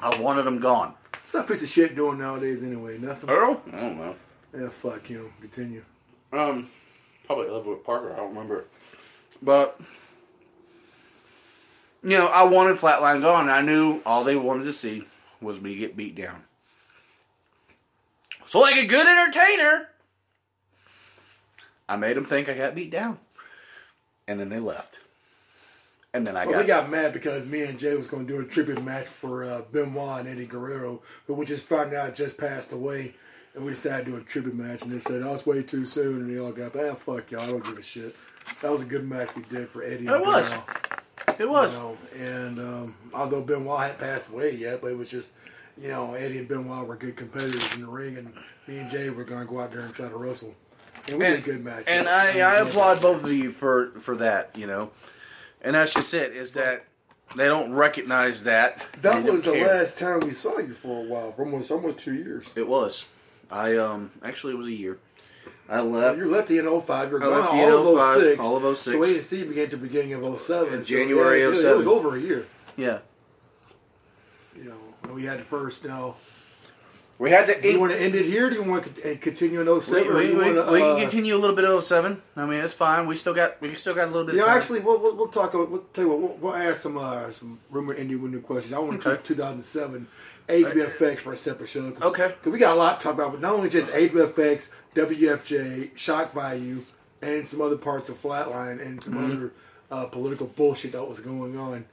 I wanted him gone.
What's that piece of shit doing nowadays anyway? Nothing.
Earl? I don't know.
Yeah, fuck him. Continue.
Um, probably live with Parker. I don't remember. But you know, I wanted Flatline gone. I knew all they wanted to see was me get beat down. So, like a good entertainer, I made them think I got beat down, and then they left. And then I
well,
got,
they got mad because me and Jay was going to do a tribute match for uh, Benoit and Eddie Guerrero, but we just found out just passed away, and we decided to do a tribute match, and they said, "Oh, it's way too soon," and they all got, "Ah, fuck y'all, I don't give a shit." That was a good match we did for Eddie.
It
and
was.
Guerrero.
It was.
You know, and um, although Benoit hadn't passed away yet, but it was just, you know, Eddie and Benoit were good competitors in the ring, and me and Jay were going to go out there and try to wrestle. And we did a good match.
And I, I applaud both of you for for that. You know, and that's just it. Is that they don't recognize that.
That was the
care.
last time we saw you for a while, for almost almost two years.
It was. I um actually it was a year. I left.
You left the in 05. You're
I
gone all of
05,
06.
all of 06.
So we didn't see you at the beginning of 07.
In
So,
January
yeah, it-
07.
It was over a year.
Yeah.
You know, we had the first now.
We had to.
Do you want to end it here? Or do you want to continue in 07?
We, we,
you
we,
wanna,
we
uh,
can continue a little bit of 07. I mean, it's fine. We still got we still got a little bit.
You
of
know,
time.
actually, we'll, we'll, we'll talk. About, we'll tell you what. We'll, we'll ask some uh, some rumor indie window questions. I want to
Okay.
keep 2007 HBFX for a separate show. Cause,
Okay.
Because we got a lot to talk about, but not only just HBFX, WFJ, Shock Value, and some other parts of Flatline and some
Mhm.
other uh, political bullshit that was going on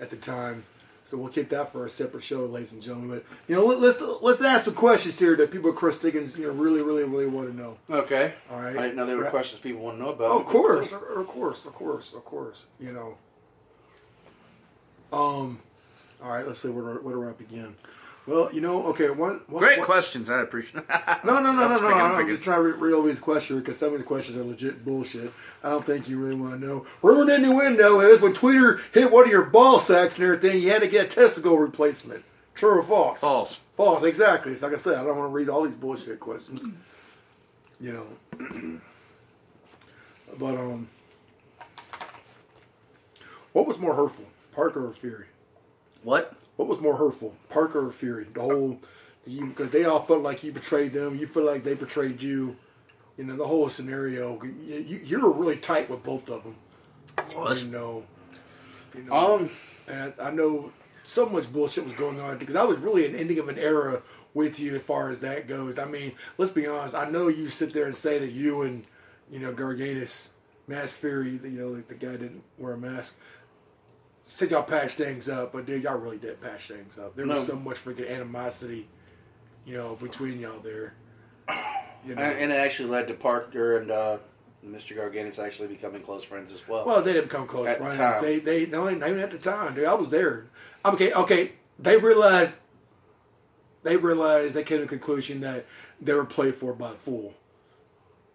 at the time. So we'll keep that for a separate show, ladies and gentlemen. But you know, let, let's let's ask some questions here that people, Chris Dickens, you know, really, really, really want to know.
Okay.
All right.
I didn't know there were
Ra-
questions people want to know about.
Oh, of course, of course, of course, of course. You know. Um. All right. Let's see where do- where do I begin? Well, you know, okay. One, one
Great
one-
questions. I appreciate.
No, no, no,
I'm
no, no.
I'm
I'm just trying to re- read all these questions because some of the questions are legit bullshit. I don't think you really want to know. Rumored innuendo is when Tweeter hit one of your ball sacks and everything, you had to get a testicle replacement. True or false?
False.
False, exactly. It's like I said, I don't want to read all these bullshit questions. You know. but um, what was more hurtful, Parker or Fury?
What?
What was more hurtful, Parker or Fury? The whole, because they all felt like you betrayed them. You feel like they betrayed you. You know the whole scenario. You, you, were really tight with both of them.
Was.
You know. You know.
Um.
And I know so much bullshit was going on because I was really an ending of an era with you as far as that goes. I mean, let's be honest. I know you sit there and say that you and you know Garganus, Mask Fury, you know the guy didn't wear a mask. Said y'all patched things up, but dude, y'all really did patch things up. There
No.
was so much freaking animosity, you know, between y'all there. You know.
And it actually led to Parker and uh, Mr. Garganus actually becoming close friends as well.
Well, they didn't become close
At the
friends.
time.
They they no, not even at the time, dude. I was there. Okay, okay. They realized they realized they came to the conclusion that they were played for by a fool.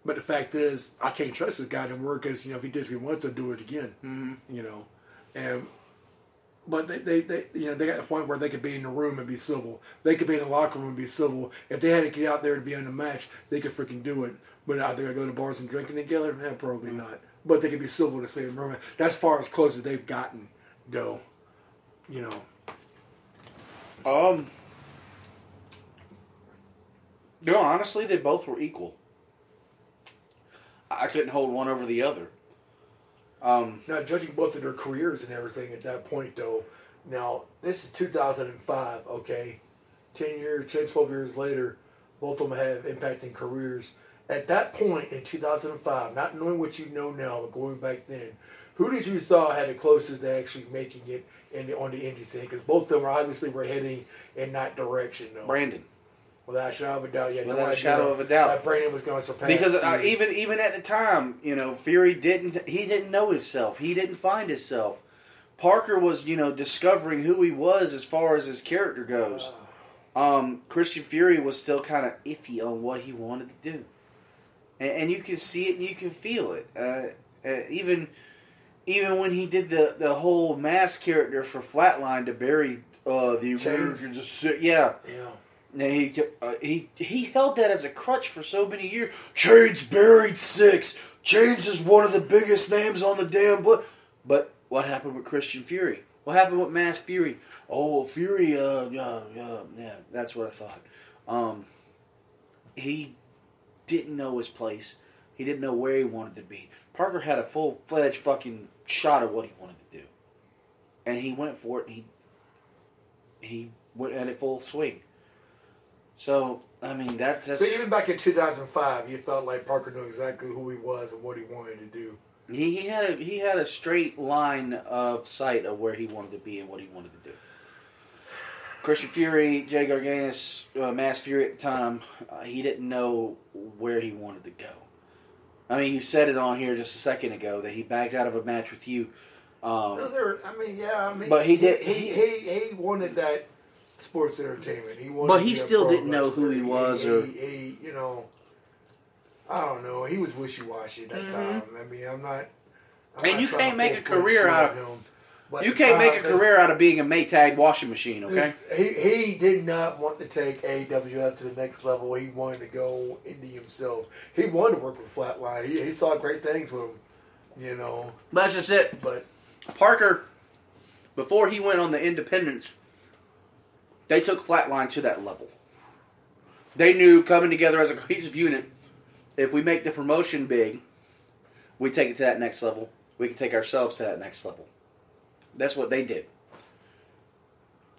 But the fact is, I can't trust this guy anymore because you know if he did it once, he'll do it again.
Mhm.
You know, and but they, they, they you know they got to the point where they could be in the room and be civil. They could be in the locker room and be civil. If they had to get out there to be in the match, they could freaking do it. But are they gonna go to bars and drinking together? Eh, probably not. But they could be civil in the same room. That's far as close as they've gotten, though. You know.
Um. No, honestly, they both were equal. I couldn't hold one over the other. Um,
Now, judging both of their careers and everything at that point, though, Now, this is 2005, okay? 10 years, 10, 12 years later, both of them have impacting careers. At that point in 2005, not knowing what you know now, but going back then, who did you thought had the closest to actually making it in the, on the indie scene? Because both of them obviously were heading in that direction. Though.
Brandon.
Without a shadow of a doubt, yeah. no
Without a
idea
shadow of a doubt.
that Brandon was going to surpass.
Because uh, even even at the time, you know, Fury didn't he didn't know himself. He didn't find himself. Parker was, you know, discovering who he was as far as his character goes. Um, Christian Fury was still kind of iffy on what he wanted to do, and, and you can see it and you can feel it. Uh, uh, even even when he did the the whole mask character for Flatline to bury uh, the
Chains.
Yeah.
Yeah.
He uh, he he held that as a crutch for so many years. Chains buried six. Chains is one of the biggest names on the damn book. But what happened with Christian Fury? What happened with Mask Fury? Oh, Fury. Uh, yeah, yeah, yeah. That's what I thought. Um, he didn't know his place. He didn't know where he wanted to be. Parker had a full fledged fucking shot of what he wanted to do, and he went for it. He he went at it full swing. So I mean that's that's
So even back in 2005, you felt like Parker knew exactly who he was and what he wanted to do.
he, he had a he had a straight line of sight of where he wanted to be and what he wanted to do. Christian Fury, Jay Garganus, uh, Mask Fury at the time, uh, he didn't know where he wanted to go. I mean, you said it on here just a second ago that he backed out of a match with you. Um,
No, there. I mean, yeah. I mean,
But he did-
He he, he wanted that sports entertainment. He wanted.
But he still didn't know who he was
He,
or-
he, he, you know. I don't know. He was wishy washy at that
Mhm.
time. I mean, I'm not. I'm
And
not
you can't make a career out of-
him. But
you can't make a career out of being a Maytag washing machine, okay?
this- He he did not want to take AWF to the next level. He wanted to go indie himself. He wanted to work with Flatline. He, he saw great things with him. You know,
That's just it.
but
Parker, before he went on the independence, they took Flatline to that level. They knew coming together as a cohesive unit, if we make the promotion big, we take it to that next level. We can take ourselves to that next level. That's what they did.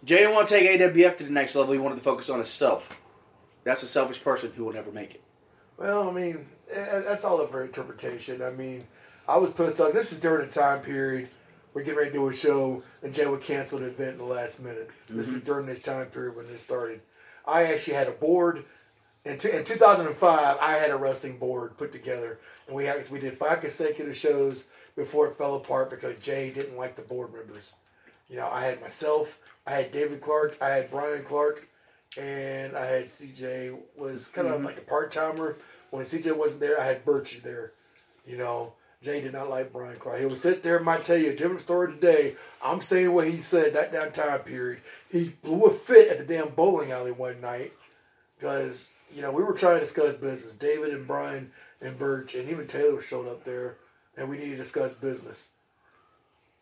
Jay didn't want to take AWF to the next level. He wanted to focus on himself. That's a selfish person who will never make it.
Well, I mean, eh, that's all up for interpretation. I mean, I was pissed off. This was during the time period we're getting ready to do a show, and Jay would cancel the event in the last minute. This was during this time period when this started. I actually had a board. In, t- in 2005, I had a wrestling board put together, and we had we did five consecutive shows before it fell apart because Jay didn't like the board members. You know, I had myself, I had David Clark, I had Brian Clark, and I had CJ was kind of
Mhm.
like a part timer. When CJ wasn't there, I had Birchie there. You know, Jay did not like Brian Clark. He would sit there and might tell you a different story today. I'm saying what he said that damn time period. He blew a fit at the damn bowling alley one night because you know we were trying to discuss business. David and Brian and Birch and even Taylor showed up there, and we needed to discuss business.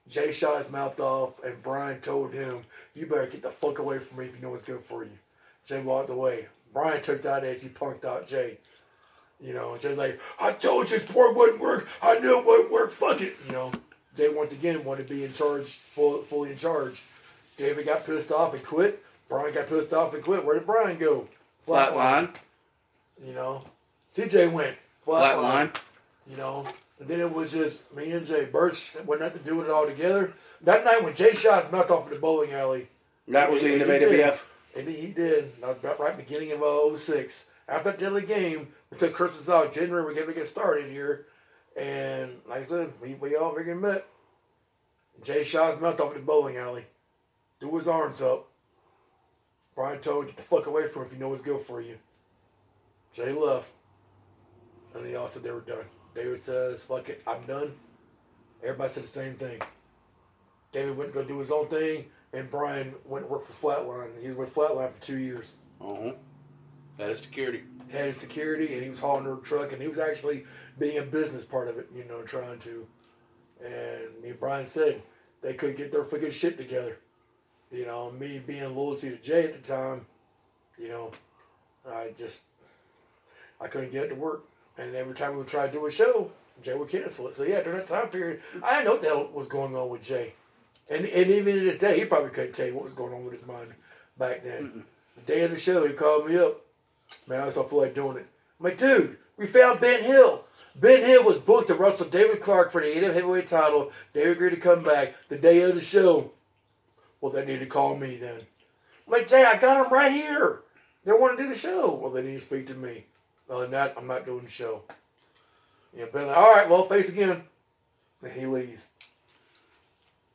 Jay shot his mouth off, and Brian told him, "You better get the fuck away from me if you know what's good for you." Jay walked away. Brian took that as he punked out Jay. You know, just like, "I told you this board wouldn't work. I knew it wouldn't work. Fuck it." You know, they once again wanted to be in charge, full, fully in charge. David got pissed off and quit. Brian got pissed off and quit. Where did Brian go?
Flat Flatline.
You know, CJ went
Flatline.
You know, and then it was just me and Jay. Birch went nothing to do with it all together. That night when Jay shot mouth off in the bowling alley.
That was the end of. AWF.
And he did. That right beginning of 06. After that deadly game, we took Christmas out. January, we're going to get started here. And like I said, we, we all freaking met. Jay his mouth off in the bowling alley. Threw his arms up. Brian told him, get the fuck away from him if you know what's good for you. Jay left. And they all said they were done. David says, fuck it, I'm done. Everybody said the same thing. David went to go do his own thing, and Brian went to work for Flatline. He was with Flatline for two years.
Uh-huh. That is security.
Had security, and he was hauling her truck, and he was actually being a business part of it, you know, trying to. And me and Brian said they couldn't get their fucking shit together. You know, me being loyalty to Jay at the time, you know, I just I couldn't get it to work. And every time we would try to do a show, Jay would cancel it. So yeah, during that time period, I didn't know what the hell was going on with Jay. And and even to this day, he probably couldn't tell you what was going on with his mind back then. The day of the show, he called me up. Man, I just don't feel like doing it. I'm like, dude, we found Ben Hill. Ben Hill was booked to wrestle David Clark for the AW heavyweight title. David agreed to come back the day of the show. Well, they need to call me then. I'm like, Jay, I got him right here. They want to do the show. Well, they need to speak to me. Uh, Other than that, I'm not doing the show. Yeah, Ben, like, all right, well, face again. And he leaves.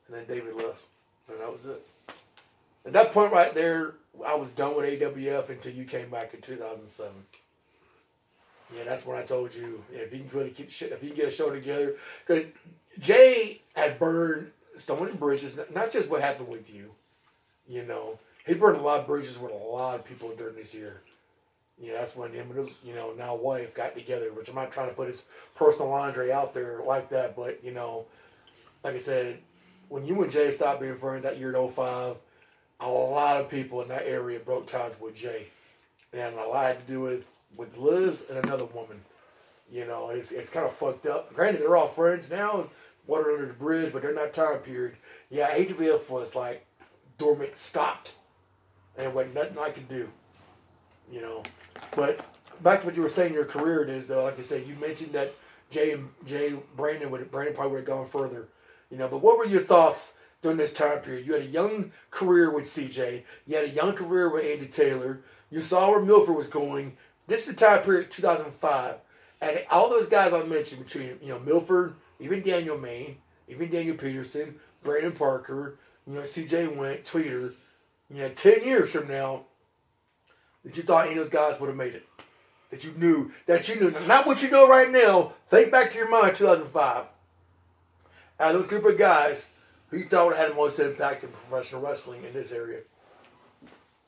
And then David left. And that was it. At that point right there, I was done with AWF until you came back in 2007. Yeah, that's when I told you if you can really keep shit, if you get a show together, because Jay had burned so many bridges. Not just what happened with you, you know, he burned a lot of bridges with a lot of people during this year. Yeah, that's when him and his, you know, now wife got together. Which I'm not trying to put his personal laundry out there like that, but you know, like I said, when you and Jay stopped being friends that year in 05, a lot of people in that area broke ties with Jay, and a lot to do with with Liz and another woman. You know, it's it's kind of fucked up. Granted, they're all friends now, water under the bridge, but they're not time period. Yeah, HBF was like dormant, stopped, and there wasn't nothing I could do. You know, but back to what you were saying, your career it is though. Like I said, you mentioned that Jay and Jay Brandon would Brandon probably would have gone further. You know, but what were your thoughts during this time period? You had a young career with CJ. You had a young career with Andy Taylor. You saw where Milford was going. This is the time period, 2005. And all those guys I mentioned between, you know, Milford, even Daniel Main, even Daniel Peterson, Brandon Parker, you know, CJ Went, Tweeter, you know, 10 years from now, that you thought any of those guys would have made it. That you knew, that you knew, not what you know right now. Think back to your mind, 2005. Out of those group of guys, who you thought had the most impact in professional wrestling in this area?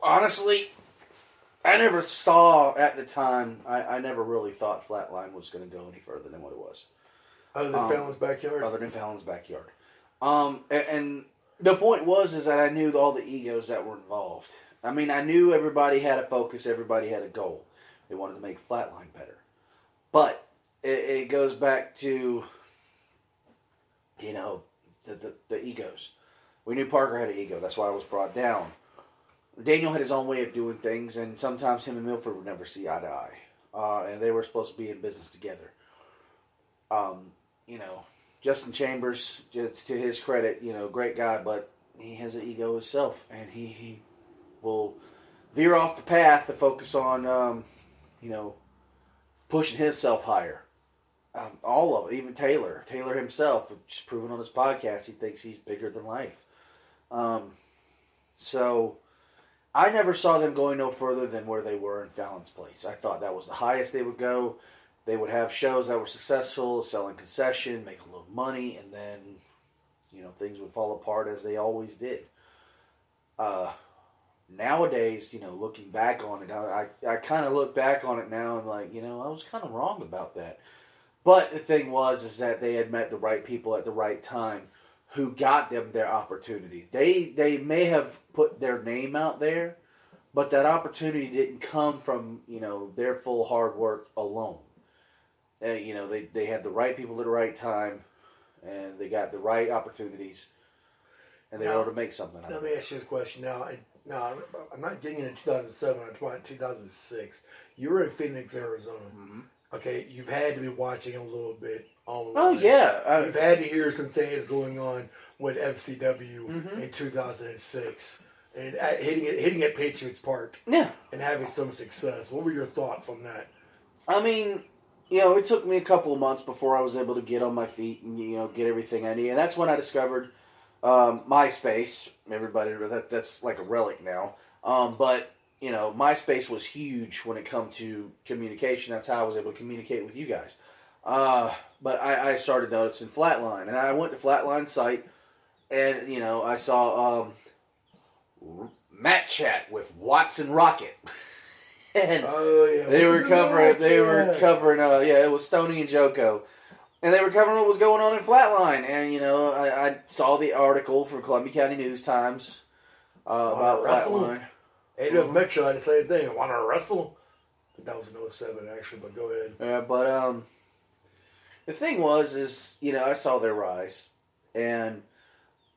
Honestly, I never saw at the time. I, I never really thought Flatline was going to go any further than what it was.
Other than
Um,
Fallon's backyard?
Other than Fallon's backyard. Um, and, and the point was is that I knew all the egos that were involved. I mean, I knew everybody had a focus. Everybody had a goal. They wanted to make Flatline better. But it, it goes back to, you know, the, the the egos. We knew Parker had an ego. That's why I was brought down. Daniel had his own way of doing things, and sometimes him and Milford would never see eye to eye. Uh, and they were supposed to be in business together. Um, you know, Justin Chambers, to his credit, you know, great guy, but he has an ego himself, and he, he will veer off the path to focus on, um, you know, pushing himself higher. Um, all of it, even Taylor, Taylor himself, just proven on his podcast, he thinks he's bigger than life. Um, so I never saw them going no further than where they were in Fallon's place. I thought that was the highest they would go. They would have shows that were successful, selling concession, make a little money, and then, you know, things would fall apart as they always did. Uh, nowadays, you know, looking back on it, I, I, I kind of look back on it now and like, you know, I was kind of wrong about that. But the thing was, is that they had met the right people at the right time who got them their opportunity. They they may have put their name out there, but that opportunity didn't come from you know their full hard work alone. Uh, you know they they had the right people at the right time, and they got the right opportunities, and they were able to make something out
Let
of
me
it.
ask you this question now. I, no, I'm- I'm not getting into 2007. I'm talking 2006. You were in Phoenix, Arizona. Okay, you've had to be watching a little bit online.
Oh, yeah, I-
you've had to hear some things going on with FCW
Mhm.
in 2006 and at, hitting it, hitting at Patriots Park.
Yeah.
and having some success. What were your thoughts on that?
I mean, you know, it took me a couple of months before I was able to get on my feet and you know get everything I need, and that's when I discovered um, MySpace. Everybody, that that's like a relic now. Um, but you know, MySpace was huge when it come to communication. That's how I was able to communicate with you guys. Uh, but I, I started noticing Flatline, and I went to Flatline site, and you know, I saw um, Matt Chat with Watson Rocket. and
oh yeah,
they were covering. They were covering. Uh, yeah, it was Stony and Joko, and they were covering what was going on in Flatline. And you know, I, I saw the article for Columbia County News Times uh, about
wrestle?
Flatline.
AW Metro had the same thing. Want to wrestle? That was in 07 actually, but go ahead.
Yeah, but um, the thing was, is you know, I saw their rise, and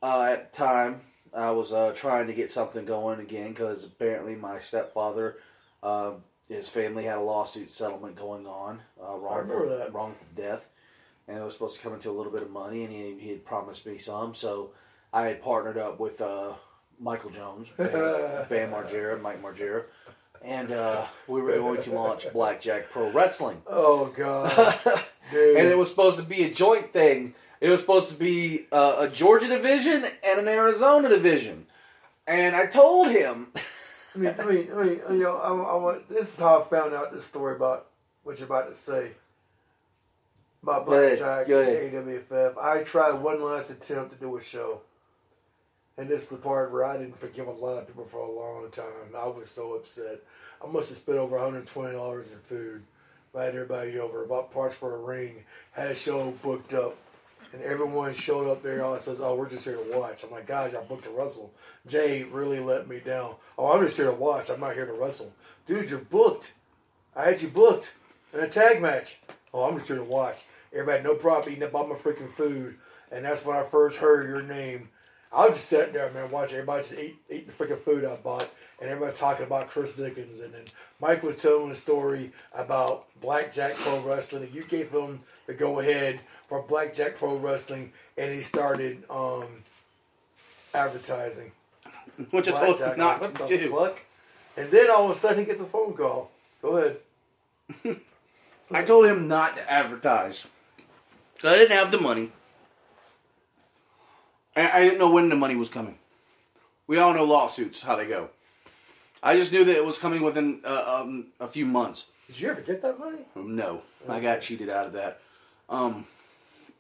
uh, at the time, I was uh, trying to get something going again because apparently my stepfather, uh, his family had a lawsuit settlement going on, uh, wrongful,
that.
wrongful death, and it was supposed to come into a little bit of money, and he, he had promised me some, so I had partnered up with uh, Michael Jones, Bam, Bam Margera, Mike Margera, and uh, we were going to launch Blackjack Pro Wrestling.
Oh God, dude.
and it was supposed to be a joint thing. It was supposed to be uh, a Georgia division and an Arizona division. And I told him,
I mean, I mean, I mean, you know, I, I want. This is how I found out this story about what you're about to say about Blackjack and AWFF. I tried one last attempt to do a show, and this is the part where I didn't forgive a lot of people for a long time. I was so upset. I must have spent over 120 dollars in food. I had everybody over, bought parts for a ring, had a show booked up. And everyone showed up there. And all says, "Oh, we're just here to watch." I'm like, "God, y'all booked to wrestle." Jay really let me down. Oh, I'm just here to watch. I'm not here to wrestle, dude. You're booked. I had you booked in a tag match. Oh, I'm just here to watch. Everybody, no problem eating up all my freaking food, and that's when I first heard your name. I was just sitting there, man, watching everybody just eat, eat the freaking food I bought, and everybody talking about Chris Dickens, and then Mike was telling a story about Blackjack Pro Wrestling, and you gave him the go ahead for Blackjack Pro Wrestling, and he started um, advertising.
Which I told him
Blackjack.
not
What
to
the
do.
fuck? And then all of a sudden he gets a phone call. Go ahead.
I told him not to advertise. I didn't have the money. And I didn't know when the money was coming. We all know lawsuits, how they go. I just knew that it was coming within uh, um, a few months.
Did you ever get that money?
No, I got cheated out of that. Um,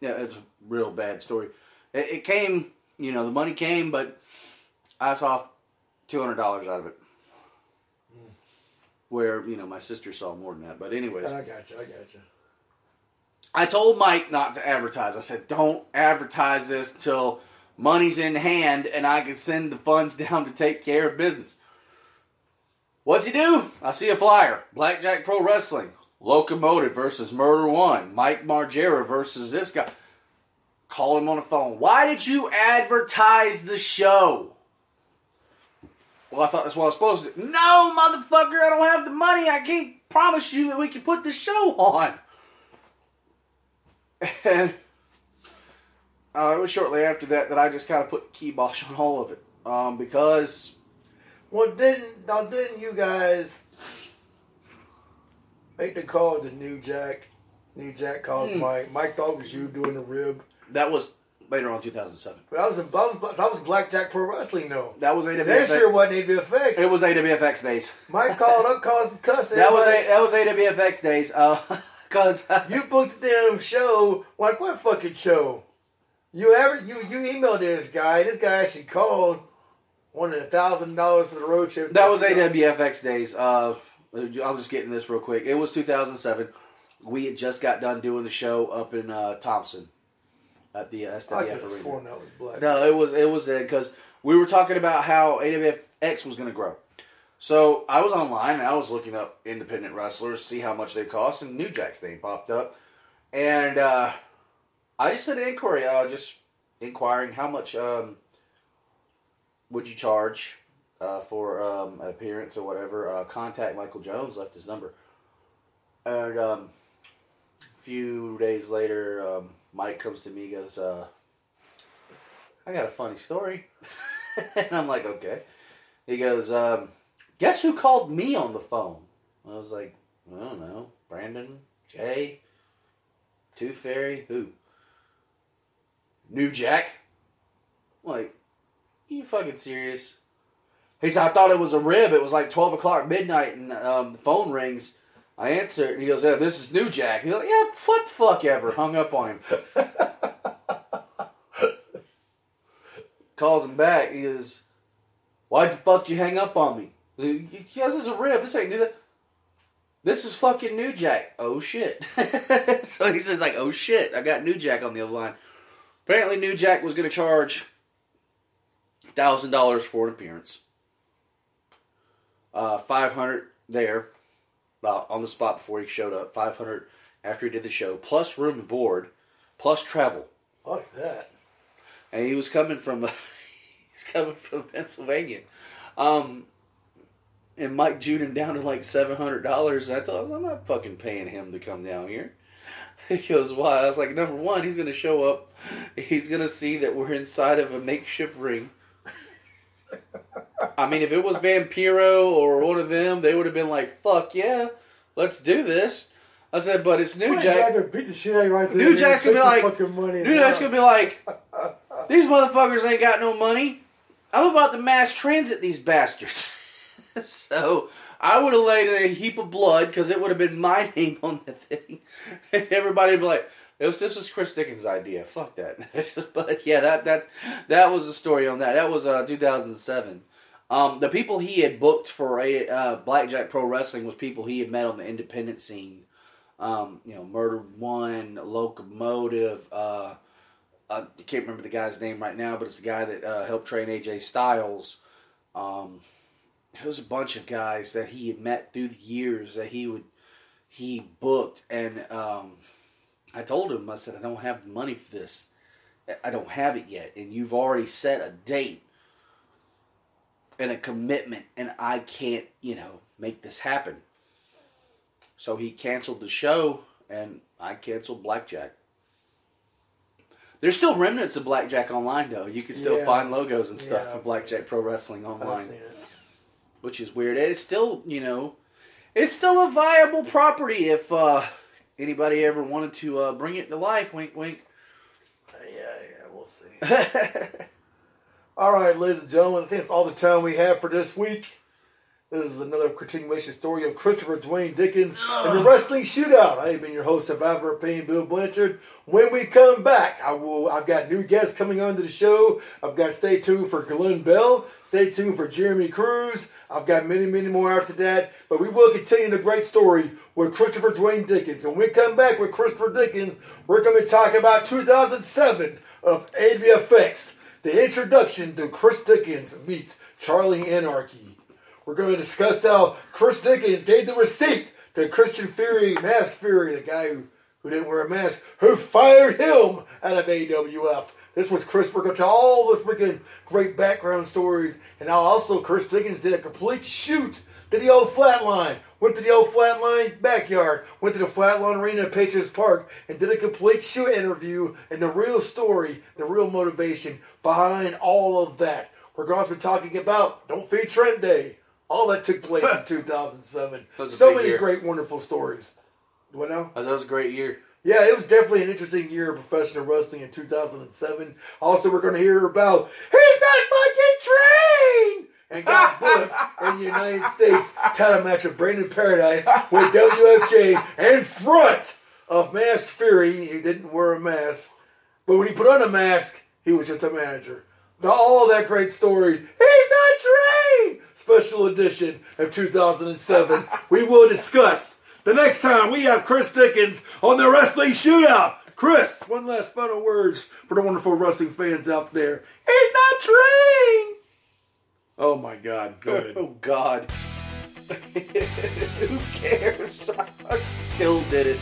yeah, it's a real bad story. It, it came, you know, the money came, but I saw two hundred dollars out of it. Where you know my sister saw more than that, but anyways,
I got you. I got you.
I told Mike not to advertise. I said, "Don't advertise this till money's in hand and I can send the funds down to take care of business." What's he do? I see a flyer: Blackjack Pro Wrestling, Locomotive versus Murder One, Mike Margera versus this guy. Call him on the phone. Why did you advertise the show? Well, I thought that's what I was supposed to do. No, motherfucker, I don't have the money. I can't promise you that we can put the show on. And uh, it was shortly after that that I just kind of put kibosh on all of it. Um, because
Well, didn't now didn't you guys make the call to New Jack? New Jack calls
Hmm.
Mike. Mike thought it was you doing the rib.
that was later on 2007.
But that was that was, that was Blackjack Pro Wrestling though.
That was
That
AWFX.
sure wasn't AWFX.
It was AWFX days.
Mike called up, caused cussing.
That was a, that was AWFX days. Uh, cause
you booked the damn show. Like what fucking show? You ever you you emailed this guy? This guy actually called, wanted a thousand dollars for the road trip.
That was AWFX days. Uh, I'm just getting this real quick. It was 2007. We had just got done doing the show up in uh, Thompson at the uh, SWF
have
arena.
sworn that was black.
No, it was it was because we were talking about how AWFX was going to grow. So I was online and I was looking up independent wrestlers, see how much they cost, and New Jack's name popped up, and uh, I just did an inquiry, uh, just inquiring how much um, would you charge uh, for um, an appearance or whatever. Uh, contact Michael Jones, left his number, and um, a few days later, um, Mike comes to me, goes. Uh, I got a funny story. and I'm like, okay. He goes, um, guess who called me on the phone? I was like, I don't know. Brandon? Jay? Tooth Fairy? Who? New Jack? I'm like, you fucking serious? He said, I thought it was a rib. It was like 12 o'clock midnight and um, the phone rings. I answer it and he goes, yeah, this is New Jack. He's like, yeah, what the fuck ever. Hung up on him. calls him back. He goes, "Why the fuck you hang up on me?" He goes, "This is a rib. This ain't new. This is fucking New Jack." Oh shit! so he says like, "Oh shit, I got New Jack on the other line." Apparently, New Jack was going to charge thousand dollars for an appearance. Uh, five hundred there, about on the spot before he showed up. Five hundred after he did the show, plus room and board, plus travel.
Like that.
and he was coming from he's coming from Pennsylvania. Um, and Mike Jewed him down to like seven hundred dollars. I told him I'm not fucking paying him to come down here. He goes, why? I was like, number one, he's gonna show up. He's gonna see that we're inside of a makeshift ring. I mean, if it was Vampiro or one of them, they would have been like, "Fuck yeah, let's do this." I said, "But it's New Jack."
Jack beat the shit out right there.
New Jack's gonna be like, New Jack's gonna be like, these motherfuckers ain't got no money. I'm about to mass transit these bastards. so I would have laid in a heap of blood because it would have been my name on the thing. Everybody would be like, was, this was Chris Dickens' idea. Fuck that. but yeah, that that that was the story on that. That was uh, 2007. Um, the people he had booked for a uh, Blackjack Pro Wrestling was people he had met on the independent scene. Um, you know, Murder One, Locomotive. Uh, I can't remember the guy's name right now, but it's the guy that uh, helped train AJ Styles. Um, it was a bunch of guys that he had met through the years that he would he booked, and um, I told him I said I don't have the money for this. I don't have it yet, and you've already set a date and a commitment, and I can't, you know, make this happen. So he canceled the show, and I canceled Blackjack. There's still remnants of Blackjack online, though. You can still
Yeah.
find logos and stuff
Yeah,
for Blackjack Pro Wrestling online. Which is weird. It's still, you know, it's still a viable property if uh, anybody ever wanted to uh, bring it to life. Wink, wink.
Yeah, yeah, we'll see. All right, ladies and gentlemen, I think that's all the time we have for this week. This is another continuation story of Christopher Dwayne Dickens and the Wrestling Shootout. I have been your host, Survivor of Pain, Bill Blanchard. When we come back, I will. I've got new guests coming onto the show. I've got stay tuned for Glenn Bell. Stay tuned for Jeremy Cruz. I've got many, many more after that. But we will continue the great story with Christopher Dwayne Dickens. And when we come back with Christopher Dickens, we're going to talk about 2007 of ABFX. The introduction to Chris Dickens meets Charlie Anarchy. We're going to discuss how Chris Dickens gave the receipt to Christian Fury, Mask Fury, the guy who, who didn't wear a mask, who fired him out of AWF. This was Chris. Going to all the freaking great background stories. And now also Chris Dickens did a complete shoot to the old Flatline. Went to the old Flatline backyard. Went to the Flatline Arena at Patriots Park and did a complete shoot interview and the real story, the real motivation behind all of that. We're going to be talking about Don't Feed Trent Day. All that took place in 2007.
That was a
So many
year.
great, wonderful stories. What now?
That was a great year.
Yeah, it was definitely an interesting year of professional wrestling in 2007. Also, we're going to hear about he's not fucking trained and got booked in the United States title match of Brandon Paradise with WFJ in front of Mask Fury. He didn't wear a mask, but when he put on a mask, he was just a manager. The, all that great story. He's not trained. Special edition of 2007. we will discuss the next time we have Chris Dickens on the Wrestling Shootout. Chris, one last final words for the wonderful wrestling fans out there. He's not trained. Oh my God, go ahead.
Oh God. Who cares? I Still did it.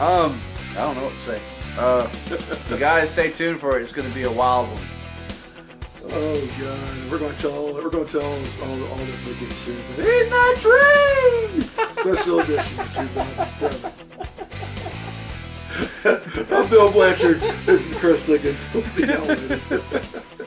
Um, I don't know what to say. Uh, you guys stay tuned for it. It's going to be a wild one.
Oh God, we're gonna tell all, we're gonna tell all, all, the big shit. He's that trained. Special edition of 2007. I'm Bill Blanchard. This is Chris Dickens. We'll see you later.